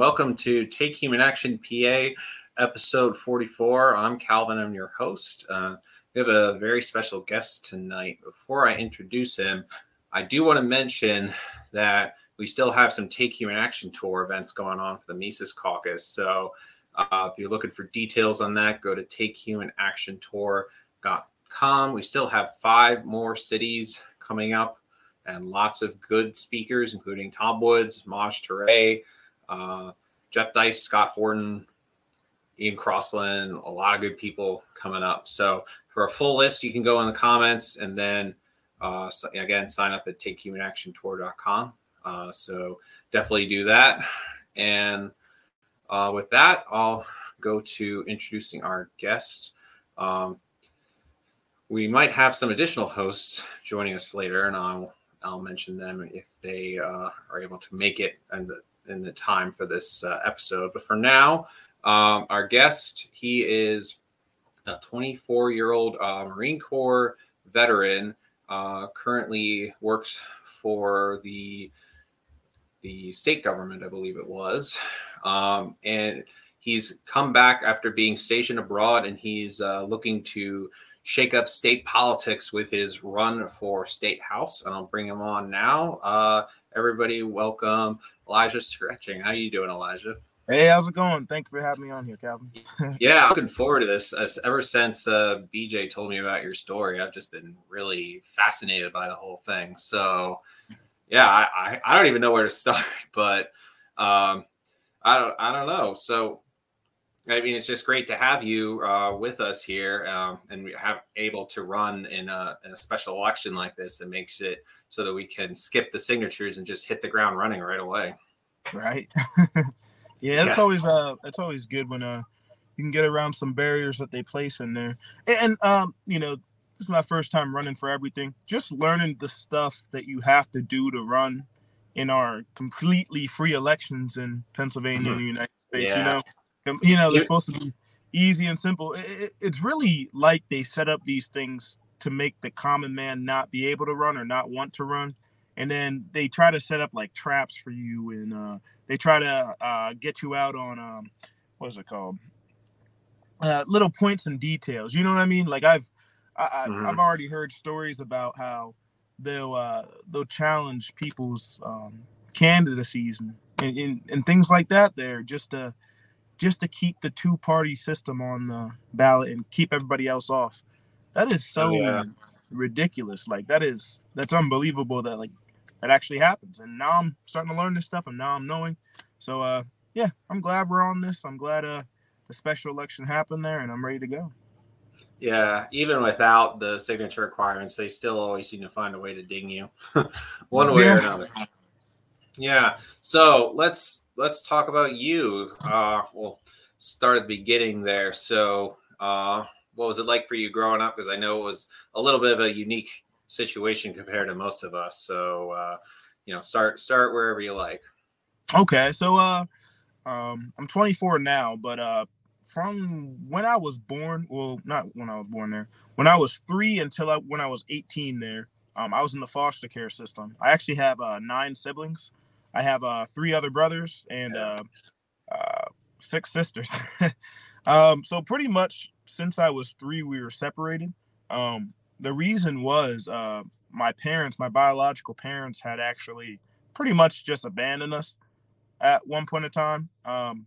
Welcome to Take Human Action PA, episode 44. I'm Calvin. I'm your host. Uh, we have a very special guest tonight. Before I introduce him, I do want to mention that we still have some Take Human Action Tour events going on for the Mises Caucus. So uh, if you're looking for details on that, go to takehumanaction.tour.com. We still have five more cities coming up and lots of good speakers, including Tom Woods, Maj Toure, uh, Jeff Deist, Scott Horton, Ian Crossland, a lot of good people coming up. So for a full list, you can go in the comments and then uh, so again, sign up at takehumanaction.tour.com. Uh, so definitely do that. And uh, with that, I'll go to introducing our guest. Um, we might have some additional hosts joining us later, and I'll I'll mention them if they uh, are able to make it and the in the time for this uh, episode. But for now, um, our guest he is a 24 year old uh, Marine Corps veteran. Uh, currently works for the the state government, I believe it was, um, and he's come back after being stationed abroad, and he's uh, looking to shake up state politics with his run for state house. And I'll bring him on now. Everybody, welcome Elijah Scretching. How you doing, Elijah? Hey, how's it going? Thank you for having me on here, Calvin. yeah, I'm looking forward to this. As, ever since uh, BJ told me about your story, I've just been really fascinated by the whole thing. So, yeah, I, I, I don't even know where to start, but um, I don't I don't know. So, I mean, it's just great to have you uh, with us here um, and we have able to run in a, in a special election like this that makes it so that we can skip the signatures and just hit the ground running right away. Right. yeah, it's yeah. always uh, it's always good when uh, you can get around some barriers that they place in there. And, and um, you know, this is my first time running for everything. Just learning the stuff that you have to do to run in our completely free elections in Pennsylvania mm-hmm. and the United States. Yeah. You know you know, they're supposed to be easy and simple. It, it's really like they set up these things to make the common man not be able to run or not want to run. And then they try to set up like traps for you and uh, they try to uh, get you out on, um, what is it called? Uh, little points and details. You know what I mean? Like I've, I, have mm-hmm. I've already heard stories about how they'll, uh, they'll challenge people's um, candidacies and, and, and things like that there just to, just to keep the two party system on the ballot and keep everybody else off. That is so yeah. ridiculous. Like that is that's unbelievable that like that actually happens. And now I'm starting to learn this stuff and now I'm knowing. So uh yeah, I'm glad we're on this. I'm glad uh the special election happened there and I'm ready to go. Yeah, even without the signature requirements, they still always seem to find a way to ding you one way yeah. or another. Yeah. So let's let's talk about you. Uh, we'll start at the beginning there. So, uh, what was it like for you growing up? Because I know it was a little bit of a unique situation compared to most of us. So, uh, you know, start start wherever you like. Okay. So, uh, um, I'm 24 now, but uh, from when I was born, well, not when I was born there, when I was three until I, when I was 18 there, um, I was in the foster care system. I actually have uh, nine siblings. I have uh, three other brothers and uh, uh, six sisters. um, so pretty much since I was three, we were separated. Um, the reason was uh, my parents, my biological parents, had actually pretty much just abandoned us at one point in time. Um,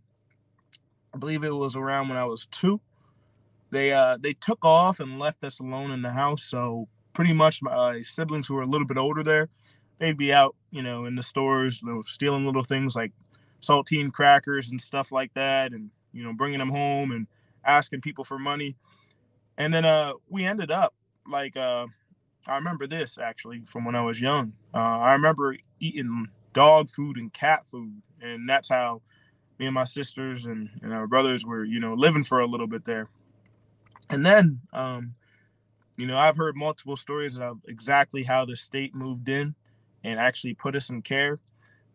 I believe it was around when I was two. They uh, they took off and left us alone in the house. So pretty much my siblings who were a little bit older there, they'd be out, you know, in the stores, you know, stealing little things like saltine crackers and stuff like that, and you know, bringing them home and asking people for money. And then uh, we ended up like uh, I remember this actually from when I was young. Uh, I remember eating dog food and cat food, and that's how me and my sisters and, and our brothers were, you know, living for a little bit there. And then, um, you know, I've heard multiple stories of exactly how the state moved in and actually put us in care.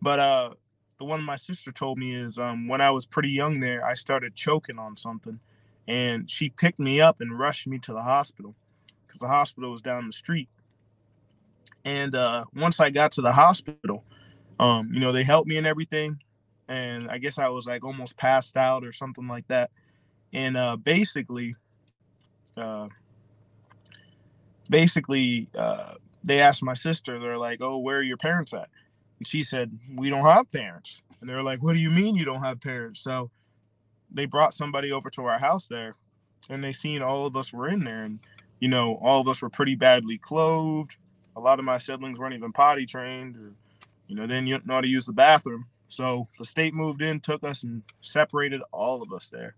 But uh, the one my sister told me is um, when I was pretty young there, I started choking on something, and she picked me up and rushed me to the hospital because the hospital was down the street. And uh, once I got to the hospital, um, you know, they helped me and everything. And I guess I was like almost passed out or something like that. And uh, basically, uh, basically, uh, they asked my sister, they're like, oh, where are your parents at? And she said, we don't have parents. And they're like, what do you mean you don't have parents? So they brought somebody over to our house there and they seen all of us were in there. And you know, all of us were pretty badly clothed. A lot of my siblings weren't even potty trained, or you know, they didn't know how to use the bathroom. So the state moved in, took us, and separated all of us there.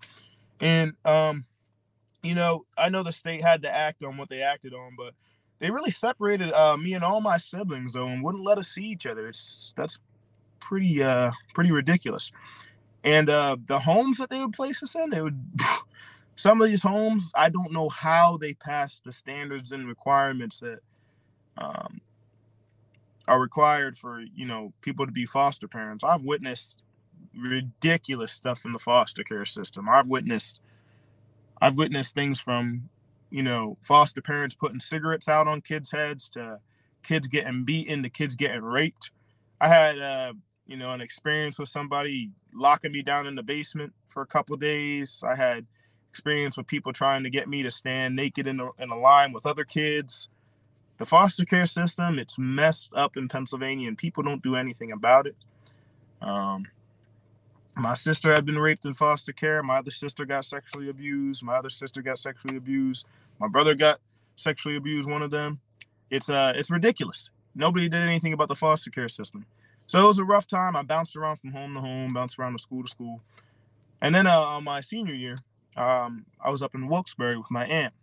And um, you know, I know the state had to act on what they acted on, but they really separated uh, me and all my siblings though, and wouldn't let us see each other. It's that's pretty uh pretty ridiculous. And uh the homes that they would place us in, they would some of these homes, I don't know how they pass the standards and requirements that um, are required for you know people to be foster parents. I've witnessed ridiculous stuff in the foster care system. I've witnessed I've witnessed things from you know foster parents putting cigarettes out on kids' heads to kids getting beaten to kids getting raped. I had uh, you know an experience with somebody locking me down in the basement for a couple days. I had experience with people trying to get me to stand naked in a, in a line with other kids. The foster care system, it's messed up in Pennsylvania and people don't do anything about it. Um, my sister had been raped in foster care. My other sister got sexually abused. My other sister got sexually abused. My brother got sexually abused. One of them. It's uh, it's ridiculous. Nobody did anything about the foster care system. So it was a rough time. I bounced around from home to home, bounced around to school to school, and then uh, on my senior year, um, I was up in Wilkes-Barre with my aunt.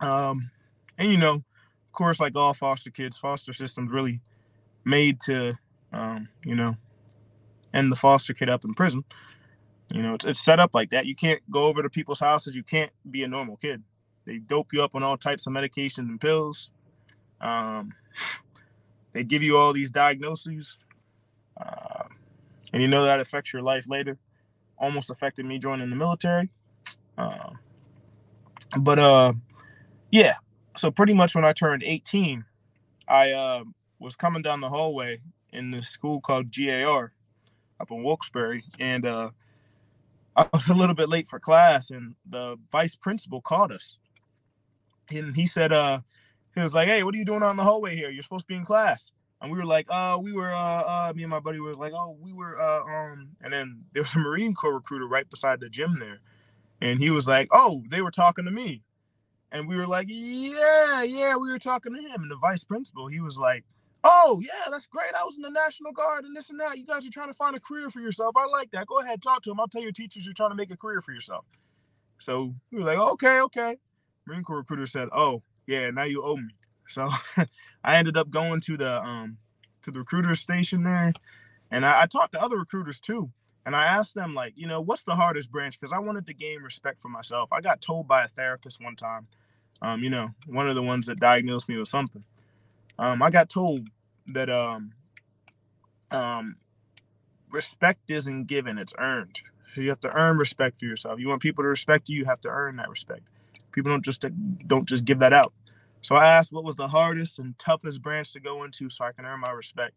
Um, and you know, of course, like all foster kids, foster systems really made to, um, you know, end the foster kid up in prison. You know, it's, it's set up like that. You can't go over to people's houses. You can't be a normal kid. They dope you up on all types of medications and pills. Um, they give you all these diagnoses, uh, and you know that affects your life later. Almost affected me joining the military. Uh, but uh, yeah. So pretty much when I turned 18, I uh, was coming down the hallway in this school called GAR up in Wilkes-Barre, and uh, I was a little bit late for class, and the vice principal called us, and he said, uh, he was like, "Hey, what are you doing in the hallway here? You're supposed to be in class." And we were like, "Uh, we were, uh, uh me and my buddy was like, oh, we were, uh, um," and then there was a Marine Corps recruiter right beside the gym there, and he was like, "Oh, they were talking to me," and we were like, "Yeah, yeah, we were talking to him." And the vice principal, he was like, "Oh, yeah, that's great. I was in the National Guard and this and that. You guys are trying to find a career for yourself. I like that. Go ahead, talk to him. I'll tell your teachers you're trying to make a career for yourself." So we were like, "Okay, okay." Marine Corps recruiter said, "Oh, yeah, now you owe me." So I ended up going to the um to the recruiter station there, and I, I talked to other recruiters too and I asked them, like, you know, what's the hardest branch? Because I wanted to gain respect for myself. I got told by a therapist one time, um, you know, one of the ones that diagnosed me with something. Um, I got told that um, um, respect isn't given; it's earned. So you have to earn respect for yourself. You want people to respect you, you have to earn that respect. People don't just don't just give that out. So I asked what was the hardest and toughest branch to go into so I can earn my respect.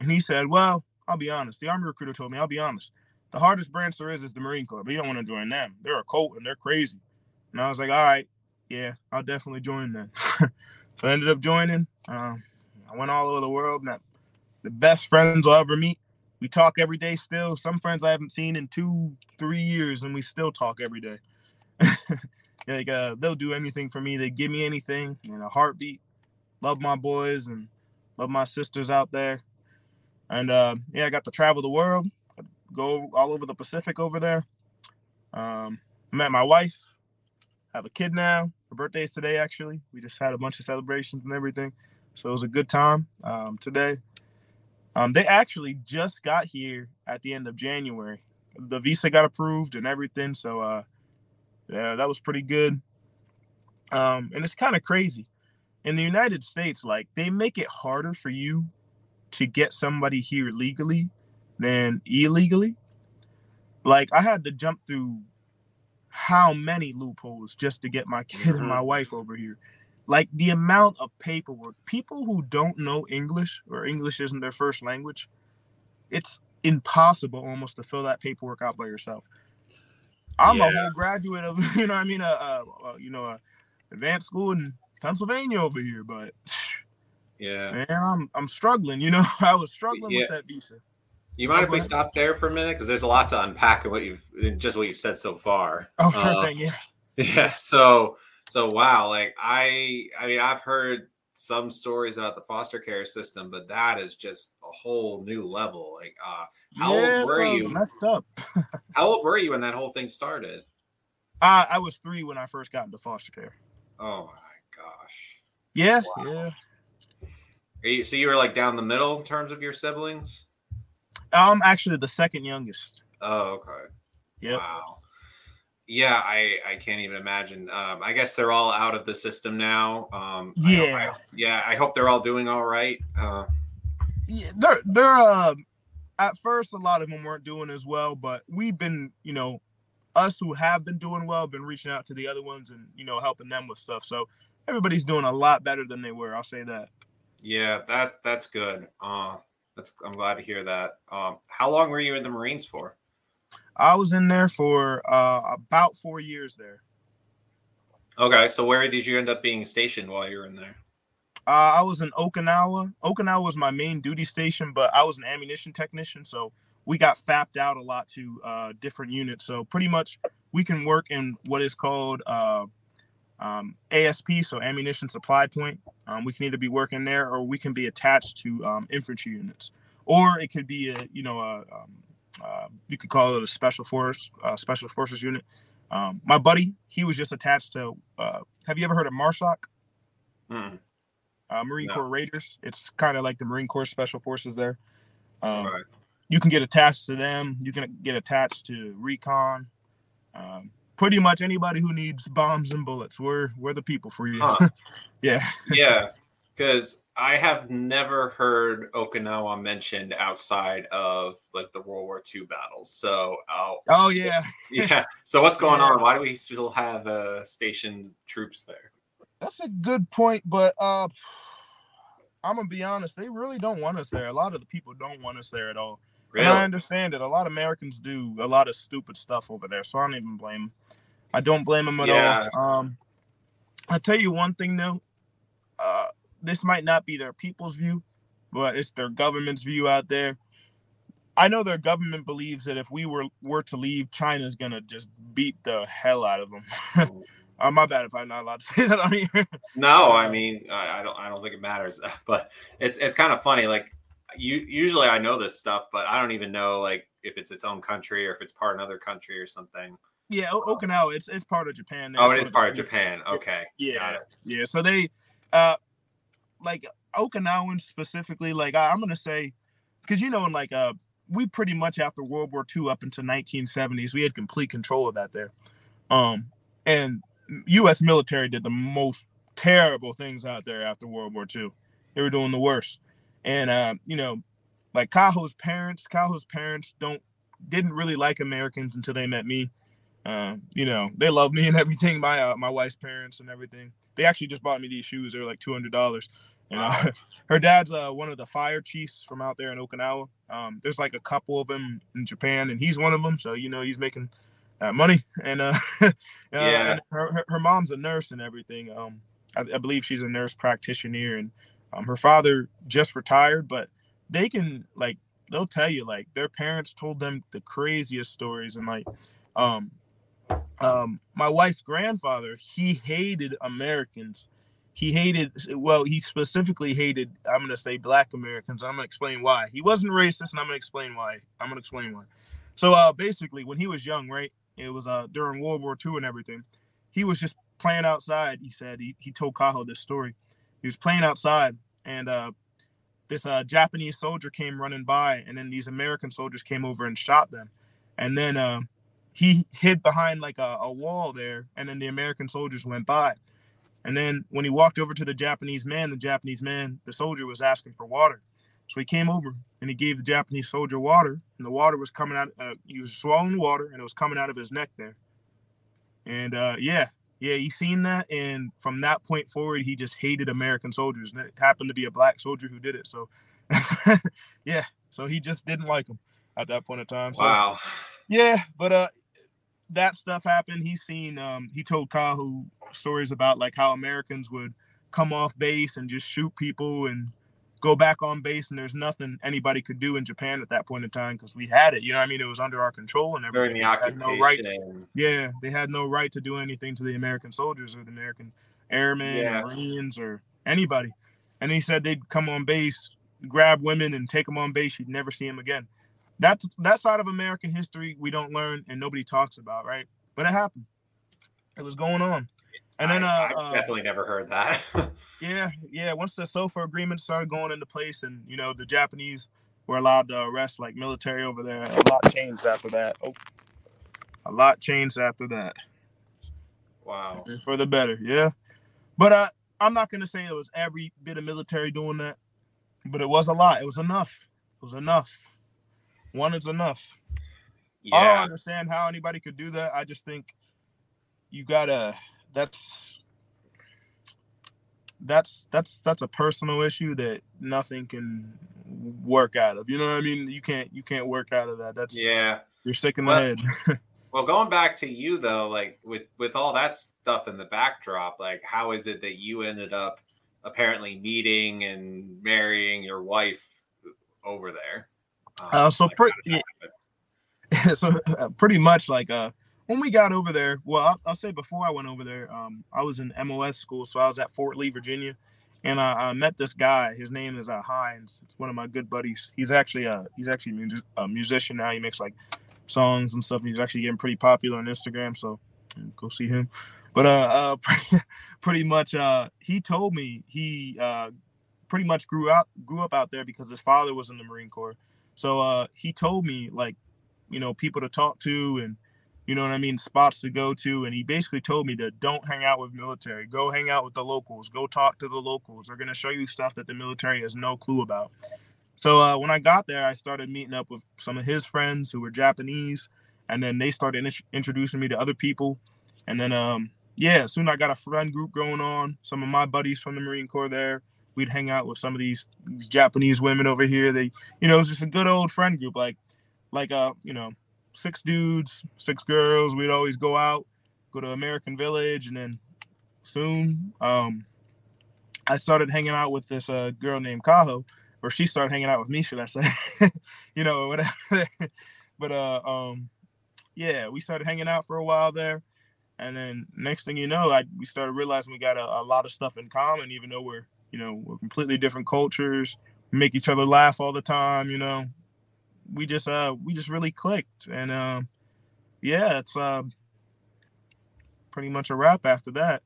And he said, Well, I'll be honest. The Army recruiter told me, I'll be honest. The hardest branch there is is the Marine Corps, but you don't want to join them. They're a cult and they're crazy. And I was like, all right, yeah, I'll definitely join them. I ended up joining. Um, I went all over the world. Met the best friends I'll ever meet. We talk every day still. Some friends I haven't seen in two, three years, and we still talk every day. like uh, they'll do anything for me. They give me anything in a heartbeat. Love my boys and love my sisters out there. And uh, yeah, I got to travel the world, go all over the Pacific over there. Um, met my wife, have a kid now. Her birthday's today, actually. We just had a bunch of celebrations and everything. So it was a good time um, today. Um, they actually just got here at the end of January. The visa got approved and everything. So uh, yeah, that was pretty good. Um, and it's kind of crazy. In the United States, like they make it harder for you to get somebody here legally than illegally. Like I had to jump through how many loopholes just to get my kid mm-hmm. and my wife over here. Like the amount of paperwork, people who don't know English or English isn't their first language, it's impossible almost to fill that paperwork out by yourself. I'm yeah. a whole graduate of, you know, I mean, a, uh, uh, you know, a advanced school in Pennsylvania over here, but yeah, man, I'm I'm struggling. You know, I was struggling yeah. with that visa. You mind if we stop there for a minute? Because there's a lot to unpack in what you've just what you've said so far. Oh, sure uh, thing. Yeah. Yeah. So so wow, like I I mean I've heard some stories about the foster care system, but that is just a whole new level. Like, uh, how yeah, old were you? Messed up. how old were you when that whole thing started? Uh, I was three when I first got into foster care. Oh my gosh. Yeah, wow. yeah. You, so you were like down the middle in terms of your siblings? I'm actually the second youngest. Oh, okay. Yeah. Wow yeah, I I can't even imagine. Um, I guess they're all out of the system now. Um, yeah, I hope, I, yeah. I hope they're all doing all right. Uh, yeah, they're they're uh, at first a lot of them weren't doing as well, but we've been you know us who have been doing well been reaching out to the other ones and you know helping them with stuff. So everybody's doing a lot better than they were. I'll say that. Yeah, that that's good. Uh, that's I'm glad to hear that. Um, how long were you in the Marines for? I was in there for uh, about four years there. Okay, so where did you end up being stationed while you were in there? Uh, I was in Okinawa. Okinawa was my main duty station, but I was an ammunition technician, so we got fapped out a lot to uh, different units. So pretty much, we can work in what is called uh, um, ASP, so ammunition supply point. Um, we can either be working there, or we can be attached to um, infantry units, or it could be a you know a um, uh, you could call it a special force, uh, special forces unit. Um, my buddy, he was just attached to. Uh, have you ever heard of MARSOC? Mm. Marine no. Corps Raiders. It's kind of like the Marine Corps Special Forces there. Um, right. You can get attached to them. You can get attached to recon. Pretty much anybody who needs bombs and bullets, we're we're the people for you. Huh. yeah. Yeah. Because I have never heard Okinawa mentioned outside of like the World War II battles. So, oh, oh yeah, yeah. So what's going yeah. on? Why do we still have uh, station troops there? That's a good point, but uh, I'm gonna be honest. They really don't want us there. A lot of the people don't want us there at all. Really? And I understand it. A lot of Americans do a lot of stupid stuff over there, so I don't even blame them. I don't blame them at yeah. all. Um, I tell you one thing though. Uh, this might not be their people's view, but it's their government's view out there. I know their government believes that if we were were to leave, China's gonna just beat the hell out of them. uh, my bad if I'm not allowed to say that on here. no, I mean I, I, don't I don't think it matters, but it's it's kind of funny. Like you usually I know this stuff, but I don't even know like if it's its own country or if it's part of another country or something. Yeah, Okinawa, it's it's part of Japan. Oh, it is part of Japan. Okay, yeah, yeah. So they, uh, like Okinawans specifically, like I, am gonna say, because you know, in like uh, we pretty much after World War II up into 1970s, we had complete control of that there. Um, and U.S. military did the most terrible things out there after World War II. They were doing the worst, and uh, you know, like Kaho's parents, Kaho's parents don't didn't really like Americans until they met me. Uh, you know, they love me and everything. My uh, my wife's parents and everything. They actually just bought me these shoes. They were like two hundred dollars. You know, her dad's uh, one of the fire chiefs from out there in Okinawa. Um, there's like a couple of them in Japan, and he's one of them. So you know, he's making uh, money. And uh, uh, yeah, and her, her, her mom's a nurse and everything. Um, I, I, believe she's a nurse practitioner, and um, her father just retired. But they can like they'll tell you like their parents told them the craziest stories, and like um, um, my wife's grandfather he hated Americans. He hated well, he specifically hated. I'm gonna say black Americans. I'm gonna explain why. He wasn't racist, and I'm gonna explain why. I'm gonna explain why. So uh, basically, when he was young, right, it was uh during World War II and everything. He was just playing outside. He said he, he told Kaho this story. He was playing outside, and uh, this uh, Japanese soldier came running by, and then these American soldiers came over and shot them. And then uh, he hid behind like a, a wall there, and then the American soldiers went by. And then when he walked over to the Japanese man, the Japanese man, the soldier was asking for water. So he came over and he gave the Japanese soldier water, and the water was coming out. Uh, he was swallowing water, and it was coming out of his neck there. And uh, yeah, yeah, he seen that, and from that point forward, he just hated American soldiers. And it happened to be a black soldier who did it. So, yeah, so he just didn't like them at that point in time. So, wow. Yeah, but uh, that stuff happened. He seen um, he told Kaho stories about like how Americans would come off base and just shoot people and go back on base and there's nothing anybody could do in Japan at that point in time because we had it. You know I mean? It was under our control and everything. During the occupation. No right, yeah, they had no right to do anything to the American soldiers or the American airmen yeah. or Marines or anybody. And he said they'd come on base, grab women and take them on base. You'd never see them again. That's that side of American history we don't learn and nobody talks about, right? But it happened. It was going on. And then I, uh, I definitely uh, never heard that. yeah, yeah. Once the SOFA agreement started going into place, and you know the Japanese were allowed to arrest like military over there, a lot changed after that. Oh, a lot changed after that. Wow. And for the better, yeah. But uh, I'm not gonna say it was every bit of military doing that, but it was a lot. It was enough. It was enough. One is enough. Yeah. I don't understand how anybody could do that. I just think you gotta that's that's that's that's a personal issue that nothing can work out of. You know what I mean? You can't you can't work out of that. That's yeah. You're sick in well, the head. well, going back to you though, like with with all that stuff in the backdrop, like how is it that you ended up apparently meeting and marrying your wife over there? Um, uh, so like pretty, yeah, so uh, pretty much like uh when we got over there, well, I'll, I'll, say before I went over there, um, I was in MOS school, so I was at Fort Lee, Virginia, and I, I met this guy. His name is uh, Hines. It's one of my good buddies. He's actually a he's actually a musician now. He makes like songs and stuff. He's actually getting pretty popular on Instagram, so go see him. But uh, uh pretty, pretty much, uh, he told me he uh, pretty much grew up grew up out there because his father was in the Marine Corps. So uh, he told me like, you know, people to talk to and you know what I mean, spots to go to. And he basically told me to don't hang out with military, go hang out with the locals, go talk to the locals. They're going to show you stuff that the military has no clue about. So uh, when I got there, I started meeting up with some of his friends who were Japanese, and then they started in- introducing me to other people. And then, um, yeah, soon I got a friend group going on. Some of my buddies from the Marine Corps there. We'd hang out with some of these, these Japanese women over here. They, you know, it was just a good old friend group, like, like uh, you know, six dudes, six girls. We'd always go out, go to American Village, and then soon um, I started hanging out with this uh, girl named Kaho, or she started hanging out with me, should I say? you know, whatever. but uh, um, yeah, we started hanging out for a while there, and then next thing you know, I we started realizing we got a, a lot of stuff in common, even though we're you know we're completely different cultures. We make each other laugh all the time, you know we just uh we just really clicked. And um yeah it's uh pretty much a wrap after that.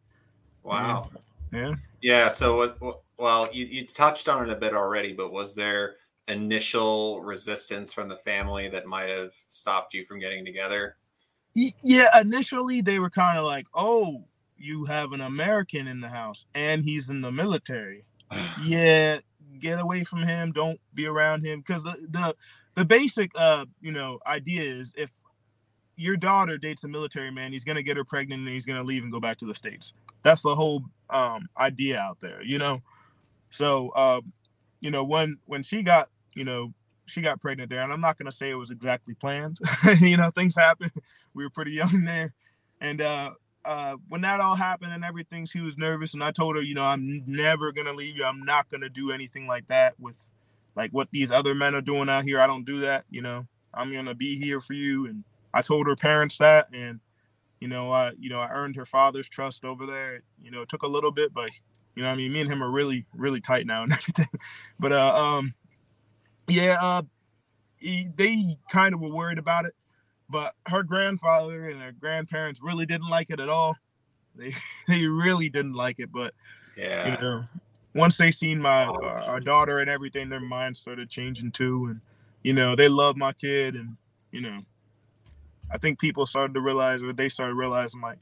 Wow. Yeah. Yeah. So well you, you touched on it a bit already but was there initial resistance from the family that might have stopped you from getting together? Yeah initially they were kind of like oh you have an american in the house and he's in the military. Yeah get away from him don't be around him because the, the the basic uh you know idea is if your daughter dates a military man he's going to get her pregnant and he's going to leave and go back to the states. That's the whole um idea out there you know? So uh you know when when she got you know she got pregnant there and i'm not going to say it was exactly planned you know things happen we were pretty young there. And uh uh, when that all happened and everything, she was nervous, and I told her, you know, I'm never gonna leave you. I'm not gonna do anything like that with, like what these other men are doing out here. I don't do that. You know, I'm gonna be here for you. And I told her parents that, and you know, I, you know, I earned her father's trust over there. You know, it took a little bit, but you know, I mean, me and him are really, really tight now and everything. But uh, um, yeah, uh, he, they kind of were worried about it but her grandfather and her grandparents really didn't like it at all. They they really didn't like it, but yeah, you know, once they seen my uh, our daughter and everything, their minds started changing too, and you know they love my kid, and you know, I think people started to realize, or they started realizing, like,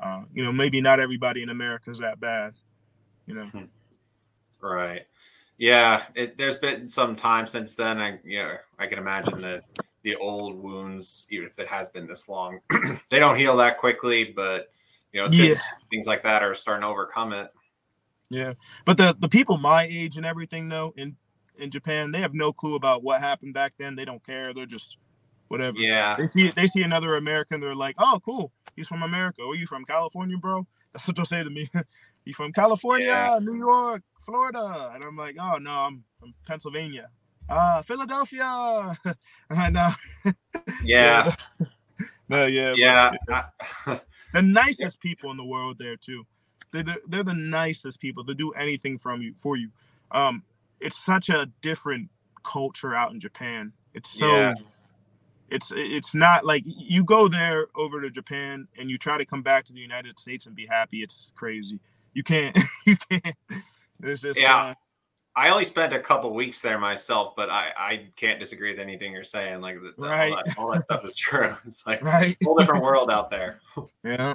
uh, you know, maybe not everybody in America is that bad, you know. Hmm. Right. Yeah, it, there's been some time since then. I you know I can imagine that the old wounds, even if it has been this long, they don't heal that quickly. But you know, it's yeah. things like that are starting to overcome it. Yeah, but the the people my age and everything though in in Japan, they have no clue about what happened back then. They don't care. They're just whatever. Yeah. They see they see another American. They're like, oh, cool. He's from America. Are you from California, bro? That's what they'll say to me. you from California, yeah. New York, Florida? And I'm like, oh no, I'm from Pennsylvania uh, Philadelphia. I know. Yeah. no, yeah. Yeah. the nicest people in the world there too. They're the, they're the nicest people. They do anything from you for you. Um, it's such a different culture out in Japan. It's so. Yeah. It's it's not like you go there over to Japan and you try to come back to the United States and be happy. It's crazy. You can't. you can't. It's just yeah. Uh, I only spent a couple weeks there myself, but I, I can't disagree with anything you're saying. Like the, right. all, that, all, that, stuff is true. It's like right. a whole different world out there. yeah.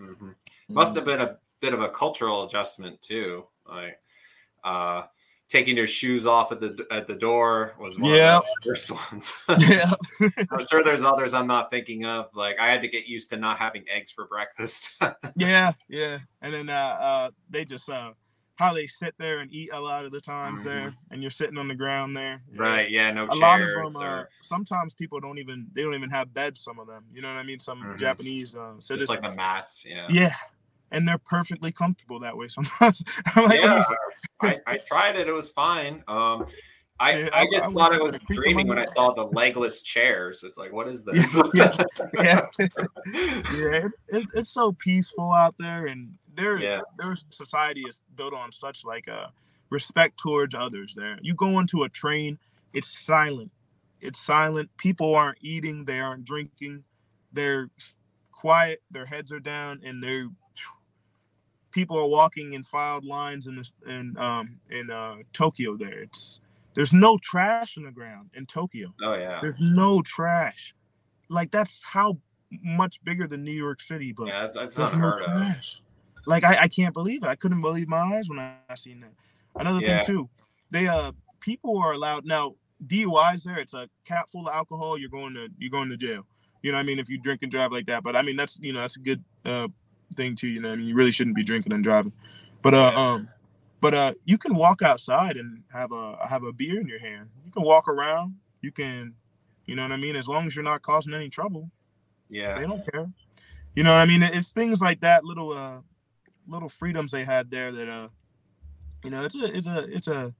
Mm-hmm. Must have been a bit of a cultural adjustment too. Like uh, taking your shoes off at the at the door was one yeah. of the first ones. yeah. I'm sure there's others I'm not thinking of. Like I had to get used to not having eggs for breakfast. yeah, yeah. And then uh, uh, they just uh, how they sit there and eat a lot of the times mm-hmm. there, and you're sitting on the ground there. Right. Yeah. No. A lot of them. Or... Uh, sometimes people don't even they don't even have beds. Some of them. You know what I mean? Some mm-hmm. Japanese uh, citizens. Just like the mats. Yeah. Yeah. And they're perfectly comfortable that way. Sometimes. like, yeah. I, I tried it. It was fine. Um, I, yeah, I just I, thought I was dreaming when I saw the legless chairs. It's like, what is this? yeah, yeah, yeah. It's, it's, it's so peaceful out there, and their yeah. their society is built on such like a respect towards others. There, you go into a train, it's silent. It's silent. People aren't eating. They aren't drinking. They're quiet. Their heads are down, and they're people are walking in filed lines in this in um in uh Tokyo. There, it's there's no trash in the ground in Tokyo. Oh yeah. There's no trash. Like that's how much bigger than New York City, but yeah, that's, that's there's no trash. Like I, I can't believe it. I couldn't believe my eyes when I, I seen that. Another yeah. thing too, they uh people are allowed now DUIs there. It's a cap full of alcohol. You're going to you're going to jail. You know what I mean? If you drink and drive like that. But I mean that's you know that's a good uh thing too. You know I mean you really shouldn't be drinking and driving. But uh um but uh you can walk outside and have a have a beer in your hand. You can walk around. You can you know what I mean as long as you're not causing any trouble. Yeah. They don't care. You know what I mean? It's things like that little uh little freedoms they had there that uh you know it's a it's a it's a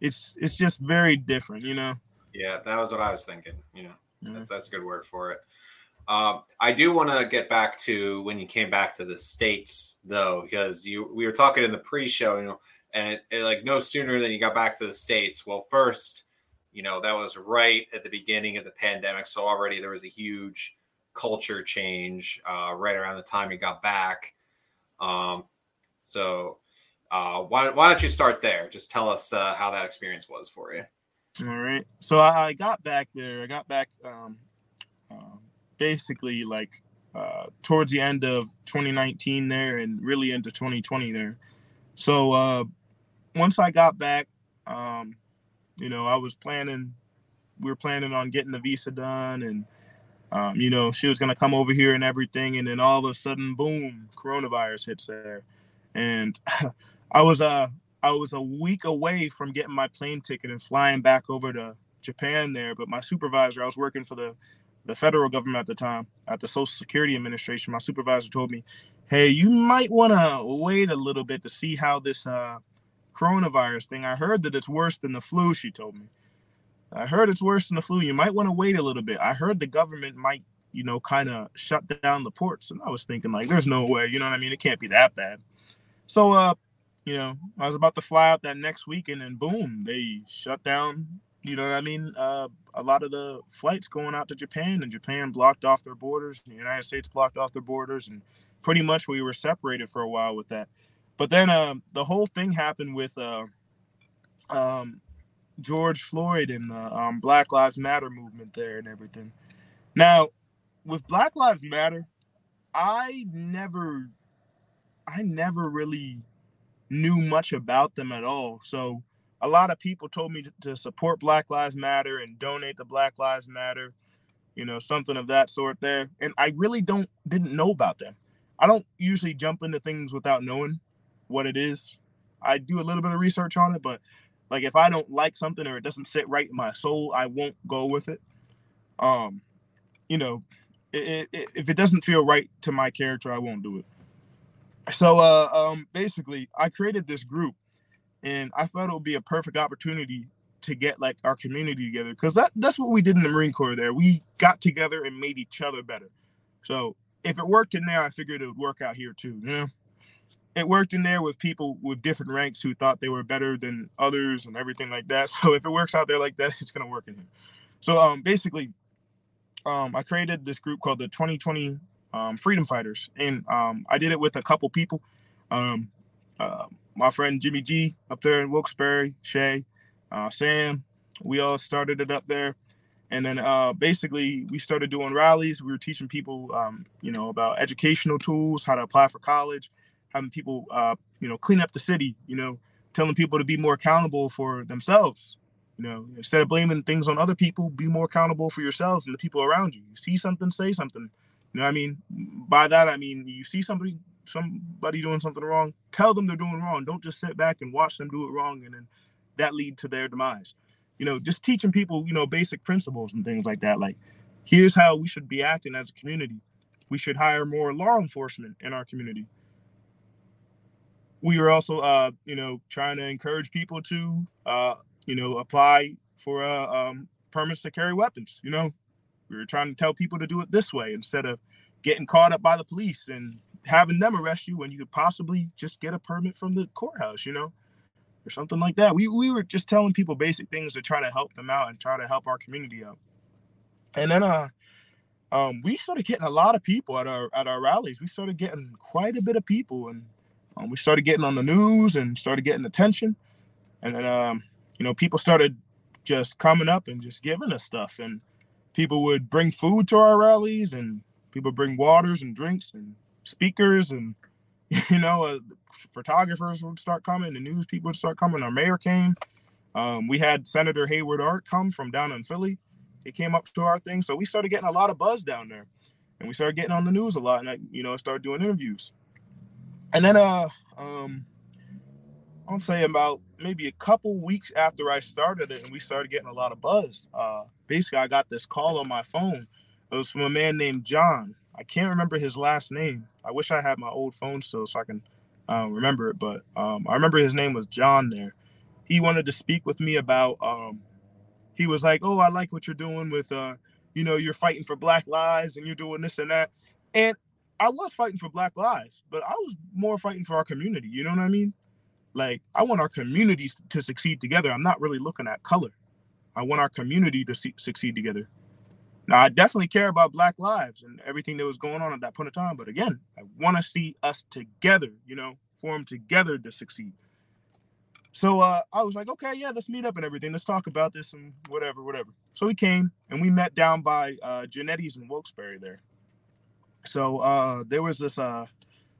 it's it's just very different you know yeah that was what i was thinking you know mm-hmm. that's a good word for it um, I do want to get back to when you came back to the states, though, because you we were talking in the pre-show, you know, and it, it, like no sooner than you got back to the states. Well, first, you know, that was right at the beginning of the pandemic, so already there was a huge culture change uh, right around the time you got back. Um, so uh, why, why don't you start there? Just tell us uh, how that experience was for you. All right. So I, got back there. I got back um, uh, basically like uh, towards the end of 2019 there and really into 2020 there. So uh, once I got back, um, you know, I was planning, we were planning on getting the visa done and um, you know, she was gonna come over here and everything, and then all of a sudden, boom, coronavirus hits there, and I was uh I was a week away from getting my plane ticket and flying back over to Japan there, but my supervisor, I was working for the the federal government at the time, at the Social Security Administration, my supervisor told me, "Hey, you might want to wait a little bit to see how this uh, coronavirus thing. I heard that it's worse than the flu." She told me. I heard it's worse than the flu. You might want to wait a little bit. I heard the government might, you know, kind of shut down the ports, and I was thinking like, "There's no way." You know what I mean? It can't be that bad. So, uh, you know, I was about to fly out that next week, and boom, they shut down. You know what I mean? Uh, a lot of the flights going out to Japan, and Japan blocked off their borders. The United States blocked off their borders, and pretty much we were separated for a while with that. But then um, the whole thing happened with uh, um, George Floyd and the um, Black Lives Matter movement there and everything. Now, with Black Lives Matter, I never, I never really knew much about them at all. So a lot of people told me to, to support Black Lives Matter and donate to Black Lives Matter, you know, something of that sort there. And I really don't didn't know about them. I don't usually jump into things without knowing what it is. I do a little bit of research on it, but like if I don't like something or it doesn't sit right in my soul, I won't go with it. Um, you know, it, it, if it doesn't feel right to my character, I won't do it. So uh, um, basically, I created this group, and I thought it would be a perfect opportunity to get like our community together because that that's what we did in the Marine Corps. There, we got together and made each other better. So if it worked in there, I figured it would work out here too. You know, it worked in there with people with different ranks who thought they were better than others and everything like that. So if it works out there like that, it's gonna work in here. So um, basically, um, I created this group called the 2020 um, Freedom Fighters, and um, I did it with a couple people. Um, uh, my friend Jimmy G up there in Wilkes-Barre, Shay, uh, Sam, we all started it up there, and then uh, basically we started doing rallies. We were teaching people, um, you know, about educational tools, how to apply for college, having people, uh, you know, clean up the city, you know, telling people to be more accountable for themselves. You know, instead of blaming things on other people, be more accountable for yourselves and the people around you. You see something, say something you know what I mean? By that I mean you see somebody somebody doing something wrong, tell them they're doing wrong. Don't just sit back and watch them do it wrong and then that lead to their demise. You know, just teaching people, you know, basic principles and things like that. Like, here's how we should be acting as a community. We should hire more law enforcement in our community. We are also, uh, you know, trying to encourage people to, uh, you know, apply for uh, um, permits to carry weapons. You know, we were trying to tell people to do it this way instead of getting caught up by the police and having them arrest you when you could possibly just get a permit from the courthouse, you know, or something like that. We we were just telling people basic things to try to help them out and try to help our community out. And then uh um we started getting a lot of people at our at our rallies. We started getting quite a bit of people and um, we started getting on the news and started getting attention. And then um, you know, people started just coming up and just giving us stuff and people would bring food to our rallies and people bring waters and drinks and speakers and you know uh, photographers would start coming the news people would start coming our mayor came um, we had senator Haywood art come from down in philly he came up to our thing so we started getting a lot of buzz down there and we started getting on the news a lot and I, you know started doing interviews and then uh um i'll say about maybe a couple weeks after i started it and we started getting a lot of buzz uh basically I got this call on my phone. It was from a man named John. I can't remember his last name. I wish I had my old phone still so I can uh, remember it, but um, I remember his name was John there. He wanted to speak with me about, um, he was like, Oh, I like what you're doing with, uh, you know, you're fighting for Black lives and you're doing this and that. And I was fighting for Black lives, but I was more fighting for our community. You know what I mean? Like, I want our communities to succeed together. I'm not really looking at color. I want our community to see, succeed together. Now, I definitely care about Black lives and everything that was going on at that point of time. But again, I want to see us together, you know, form together to succeed. So uh, I was like, okay, yeah, let's meet up and everything. Let's talk about this and whatever, whatever. So we came and we met down by uh, Genetti's in Wilkes-Barre there. So uh, there was this, uh,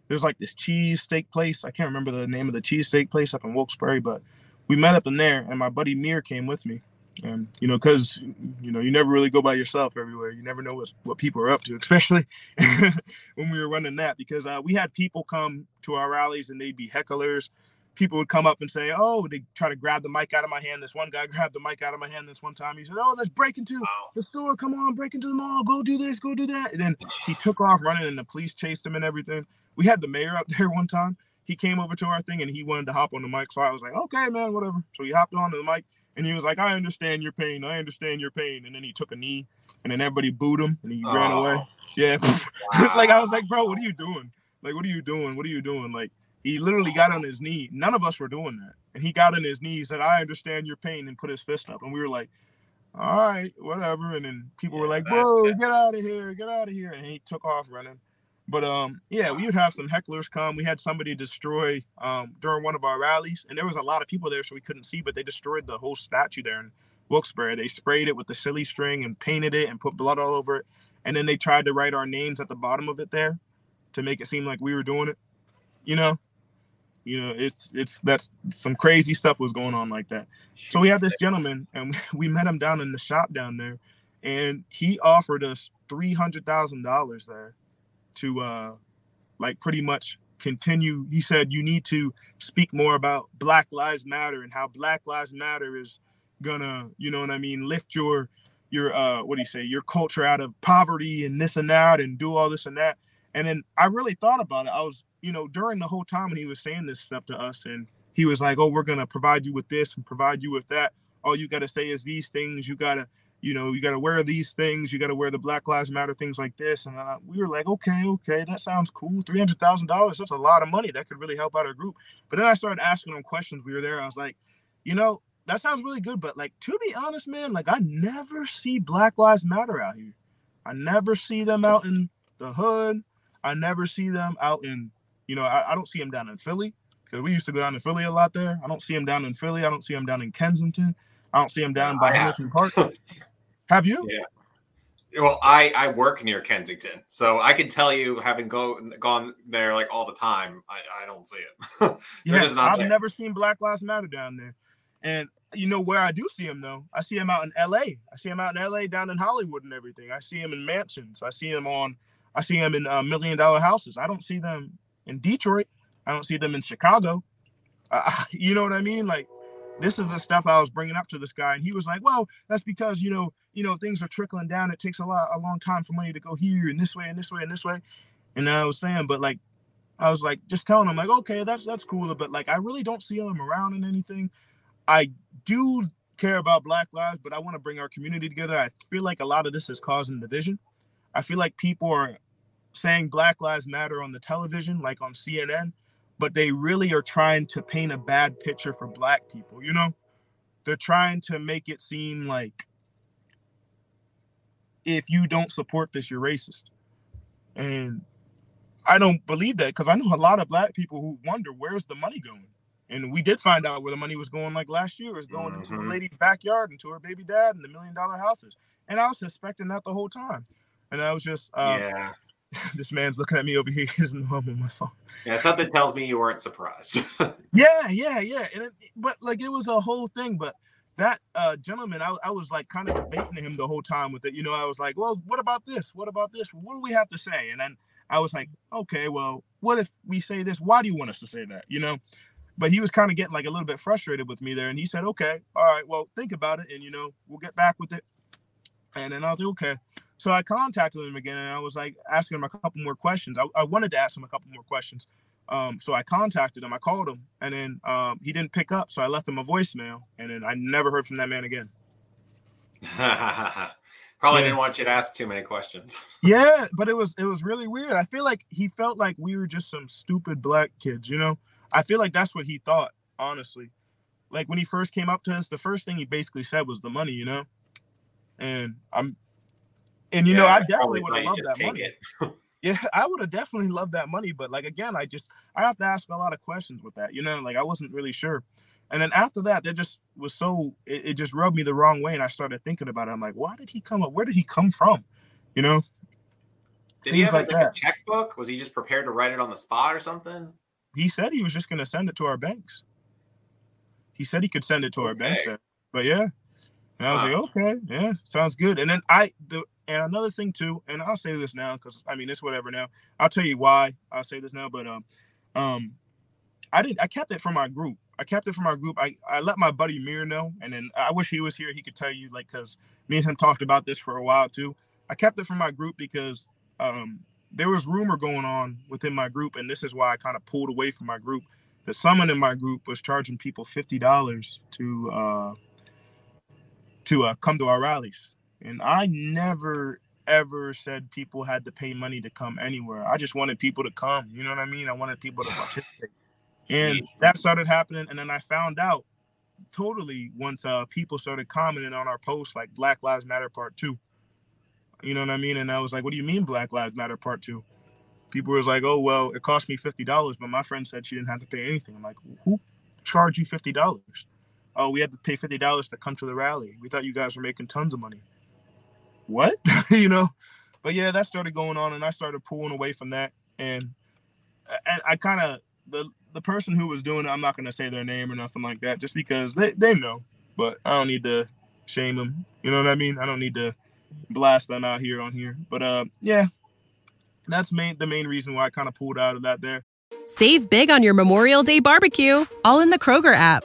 there's like this cheese steak place. I can't remember the name of the cheese steak place up in Wilkes-Barre, but we met up in there and my buddy Mir came with me and you know because you know you never really go by yourself everywhere you never know what, what people are up to especially when we were running that because uh, we had people come to our rallies and they'd be hecklers people would come up and say, "Oh," they try to grab the mic out of my hand. This one guy grabbed the mic out of my hand this one time. He said, "Oh, let's break into wow. the store. Come on, break into the mall. Go do this. Go do that." And then he took off running, and the police chased him and everything. We had the mayor up there one time. He came over to our thing and he wanted to hop on the mic. So I was like, "Okay, man, whatever." So he hopped on the mic and he was like, "I understand your pain. I understand your pain." And then he took a knee, and then everybody booed him, and he oh. ran away. Oh. Yeah, wow. like I was like, "Bro, what are you doing? Like, what are you doing? What are you doing?" Like he literally got on his knee. None of us were doing that. And he got on his knees, said, I understand your pain, and put his fist up. And we were like, all right, whatever. And then people yeah, were like, bro, get out of here, get out of here. And he took off running. But um, yeah, we would have some hecklers come. We had somebody destroy um during one of our rallies, and there was a lot of people there, so we couldn't see, but they destroyed the whole statue there in Wilkes-Barre. They sprayed it with the silly string and painted it and put blood all over it. And then they tried to write our names at the bottom of it there to make it seem like we were doing it. You know? You know, it's it's that's some crazy stuff was going on like that. So we had this gentleman, and we met him down in the shop down there, and he offered us three hundred thousand dollars there to uh like pretty much continue. He said you need to speak more about Black Lives Matter and how Black Lives Matter is gonna, you know what I mean, lift your your uh what do you say, your culture out of poverty and this and that and do all this and that. And then I really thought about it. I was you know, during the whole time when he was saying this stuff to us, and he was like, "Oh, we're gonna provide you with this and provide you with that. All you gotta say is these things. You gotta, you know, you gotta wear these things. You gotta wear the Black Lives Matter things like this." And uh, we were like, "Okay, okay, that sounds cool. Three hundred thousand dollars—that's a lot of money. That could really help out our group." But then I started asking them questions. We were there. I was like, you know, that sounds really good, but like to be honest, man, like I never see Black Lives Matter out here. I never see them out in the hood. I never see them out in you know, I, I don't see them down in Philly because we used to go down to Philly a lot there. I don't see him down in Philly. I don't see him down in Kensington. I don't see him down by Hamilton Park. have you? Yeah. Well, I I work near Kensington, so I can tell you, having go gone there like all the time, I, I don't see it. yeah, I've there. never seen Black Lives Matter down there, and you know where I do see him though. I see him out in L.A. I see him out in L.A. down in Hollywood and everything. I see him in mansions. I see him on. I see him in uh, million dollar houses. I don't see them in Detroit. I don't see them in Chicago. Uh, you know what I mean? Like, this is the stuff I was bringing up to this guy, and he was like, "Well, that's because you know, you know, things are trickling down. It takes a lot, a long time for money to go here and this way and this way and this way." And I was saying, but like, I was like, just telling him, like, okay, that's that's cool, but like, I really don't see them around in anything. I do care about Black lives, but I want to bring our community together. I feel like a lot of this is causing division. I feel like people are saying Black Lives Matter on the television, like on CNN, but they really are trying to paint a bad picture for Black people. You know, they're trying to make it seem like if you don't support this, you're racist. And I don't believe that because I know a lot of Black people who wonder where's the money going. And we did find out where the money was going like last year. It was going mm-hmm. into the mm-hmm. lady's backyard, into her baby dad, and the million dollar houses. And I was suspecting that the whole time. And I was just, uh, yeah. this man's looking at me over here. He's no, I'm on my phone. Yeah, something tells me you weren't surprised. yeah, yeah, yeah. And it, but like it was a whole thing. But that uh, gentleman, I, I was like kind of debating him the whole time with it. You know, I was like, well, what about this? What about this? What do we have to say? And then I was like, okay, well, what if we say this? Why do you want us to say that? You know. But he was kind of getting like a little bit frustrated with me there, and he said, "Okay, all right, well, think about it, and you know, we'll get back with it." And then I was like, "Okay." So I contacted him again and I was like asking him a couple more questions. I, I wanted to ask him a couple more questions. Um, so I contacted him, I called him, and then um, he didn't pick up. So I left him a voicemail, and then I never heard from that man again. Probably yeah. didn't want you to ask too many questions. yeah, but it was it was really weird. I feel like he felt like we were just some stupid black kids, you know? I feel like that's what he thought, honestly. Like when he first came up to us, the first thing he basically said was the money, you know? And I'm and you yeah, know, I definitely would have loved that money. yeah, I would have definitely loved that money, but like again, I just I have to ask a lot of questions with that. You know, like I wasn't really sure. And then after that, that just was so it, it just rubbed me the wrong way, and I started thinking about it. I'm like, why did he come up? Where did he come from? You know? Did Things he have like, like a checkbook? Was he just prepared to write it on the spot or something? He said he was just going to send it to our banks. He said he could send it to okay. our banks, but yeah. And I was huh. like, okay, yeah, sounds good. And then I the and another thing too, and I'll say this now because I mean it's whatever now. I'll tell you why I'll say this now, but um, um, I didn't. I kept it from my group. I kept it from our group. I, I let my buddy Mir know, and then I wish he was here. He could tell you, like, because me and him talked about this for a while too. I kept it from my group because um, there was rumor going on within my group, and this is why I kind of pulled away from my group. That someone in my group was charging people fifty dollars to uh, to uh, come to our rallies, and I never ever said people had to pay money to come anywhere. I just wanted people to come. You know what I mean? I wanted people to participate. And that started happening. And then I found out totally once uh, people started commenting on our posts like Black Lives Matter Part Two. You know what I mean? And I was like, what do you mean Black Lives Matter Part Two? People was like, oh well, it cost me fifty dollars, but my friend said she didn't have to pay anything. I'm like, who charged you fifty dollars? Oh, we had to pay fifty dollars to come to the rally. We thought you guys were making tons of money. What? you know? But yeah, that started going on, and I started pulling away from that. And and I kind of the the person who was doing it, I'm not gonna say their name or nothing like that, just because they, they know. But I don't need to shame them. You know what I mean? I don't need to blast them out here on here. But uh yeah. That's main the main reason why I kind of pulled out of that there. Save big on your Memorial Day barbecue, all in the Kroger app.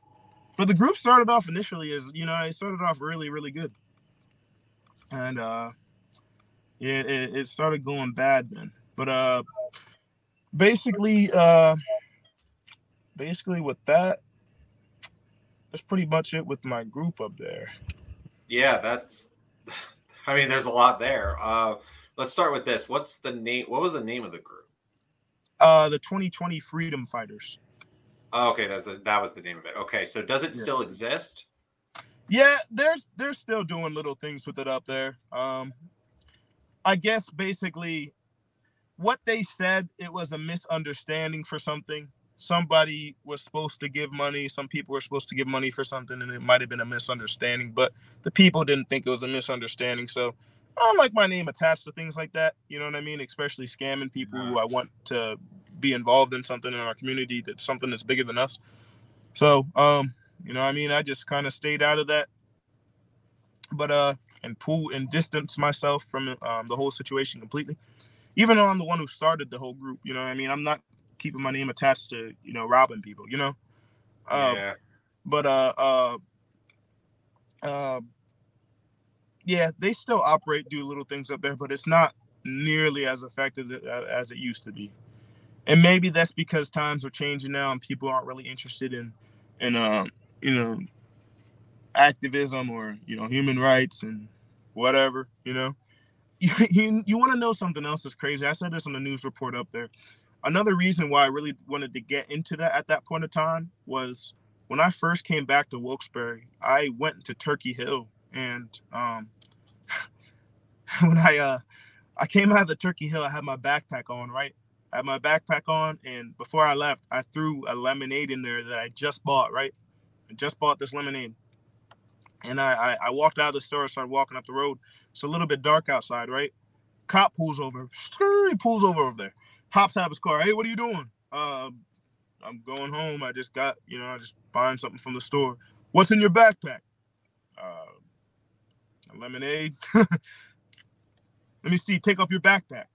But the group started off initially as, you know, it started off really, really good. And uh yeah, it, it started going bad then. But uh basically, uh, basically with that, that's pretty much it with my group up there. Yeah, that's. I mean, there's a lot there. Uh, let's start with this. What's the name? What was the name of the group? Uh, the 2020 Freedom Fighters. Oh, okay, that's a, that was the name of it. Okay, so does it yeah. still exist? Yeah, there's they're still doing little things with it up there. Um, I guess basically what they said it was a misunderstanding for something somebody was supposed to give money some people were supposed to give money for something and it might have been a misunderstanding but the people didn't think it was a misunderstanding so i don't like my name attached to things like that you know what i mean especially scamming people who i want to be involved in something in our community that's something that's bigger than us so um you know i mean i just kind of stayed out of that but uh and pull and distance myself from um, the whole situation completely even though I'm the one who started the whole group, you know, I mean, I'm not keeping my name attached to, you know, robbing people, you know. Um, yeah. But uh, uh, uh, yeah, they still operate, do little things up there, but it's not nearly as effective as it used to be. And maybe that's because times are changing now, and people aren't really interested in, in um, you know, activism or you know, human rights and whatever, you know you, you, you want to know something else that's crazy? I said this on the news report up there. Another reason why I really wanted to get into that at that point of time was when I first came back to Wilkes-Barre, I went to Turkey Hill and um, when I uh I came out of the Turkey Hill, I had my backpack on, right? I had my backpack on, and before I left, I threw a lemonade in there that I just bought, right? I just bought this lemonade. And I, I, I walked out of the store, started walking up the road. It's a little bit dark outside, right? Cop pulls over. He pulls over over there. Hops out of his car. Hey, what are you doing? Uh, I'm going home. I just got, you know, I just buying something from the store. What's in your backpack? Uh, lemonade. Let me see. Take off your backpack.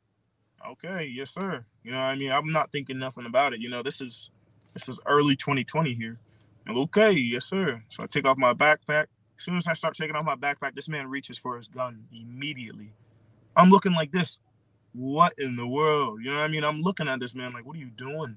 Okay, yes, sir. You know, I mean, I'm not thinking nothing about it. You know, this is this is early 2020 here. And okay, yes, sir. So I take off my backpack. As soon as I start taking off my backpack, this man reaches for his gun immediately. I'm looking like this. What in the world? You know what I mean? I'm looking at this man like, what are you doing?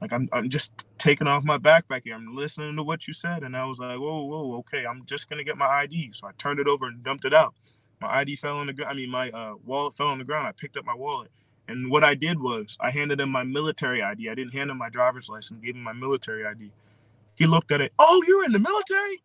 Like I'm I'm just taking off my backpack here. I'm listening to what you said. And I was like, whoa, whoa, okay, I'm just gonna get my ID. So I turned it over and dumped it out. My ID fell on the ground. I mean, my uh, wallet fell on the ground. I picked up my wallet. And what I did was I handed him my military ID. I didn't hand him my driver's license, gave him my military ID. He looked at it. Oh, you're in the military?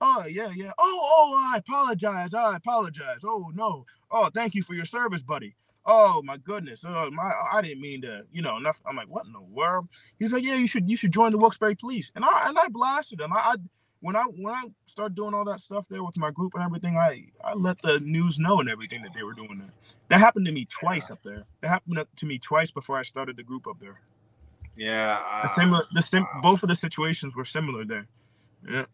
Oh, yeah, yeah. Oh, oh, I apologize. I apologize. Oh, no. Oh, thank you for your service, buddy. oh my goodness, oh, my, I didn't mean to, you know, enough. I'm like, what in the world? He's like, yeah, you should, you should join the Wilkes-Barre Police, and I and I blasted him. I, I when I when I started doing all that stuff there with my group and everything, I I let the news know and everything that they were doing there. That happened to me twice up there. That happened to me twice before I started the group up there. Yeah, uh, the similar, the sim, both of the situations were similar there. Yeah,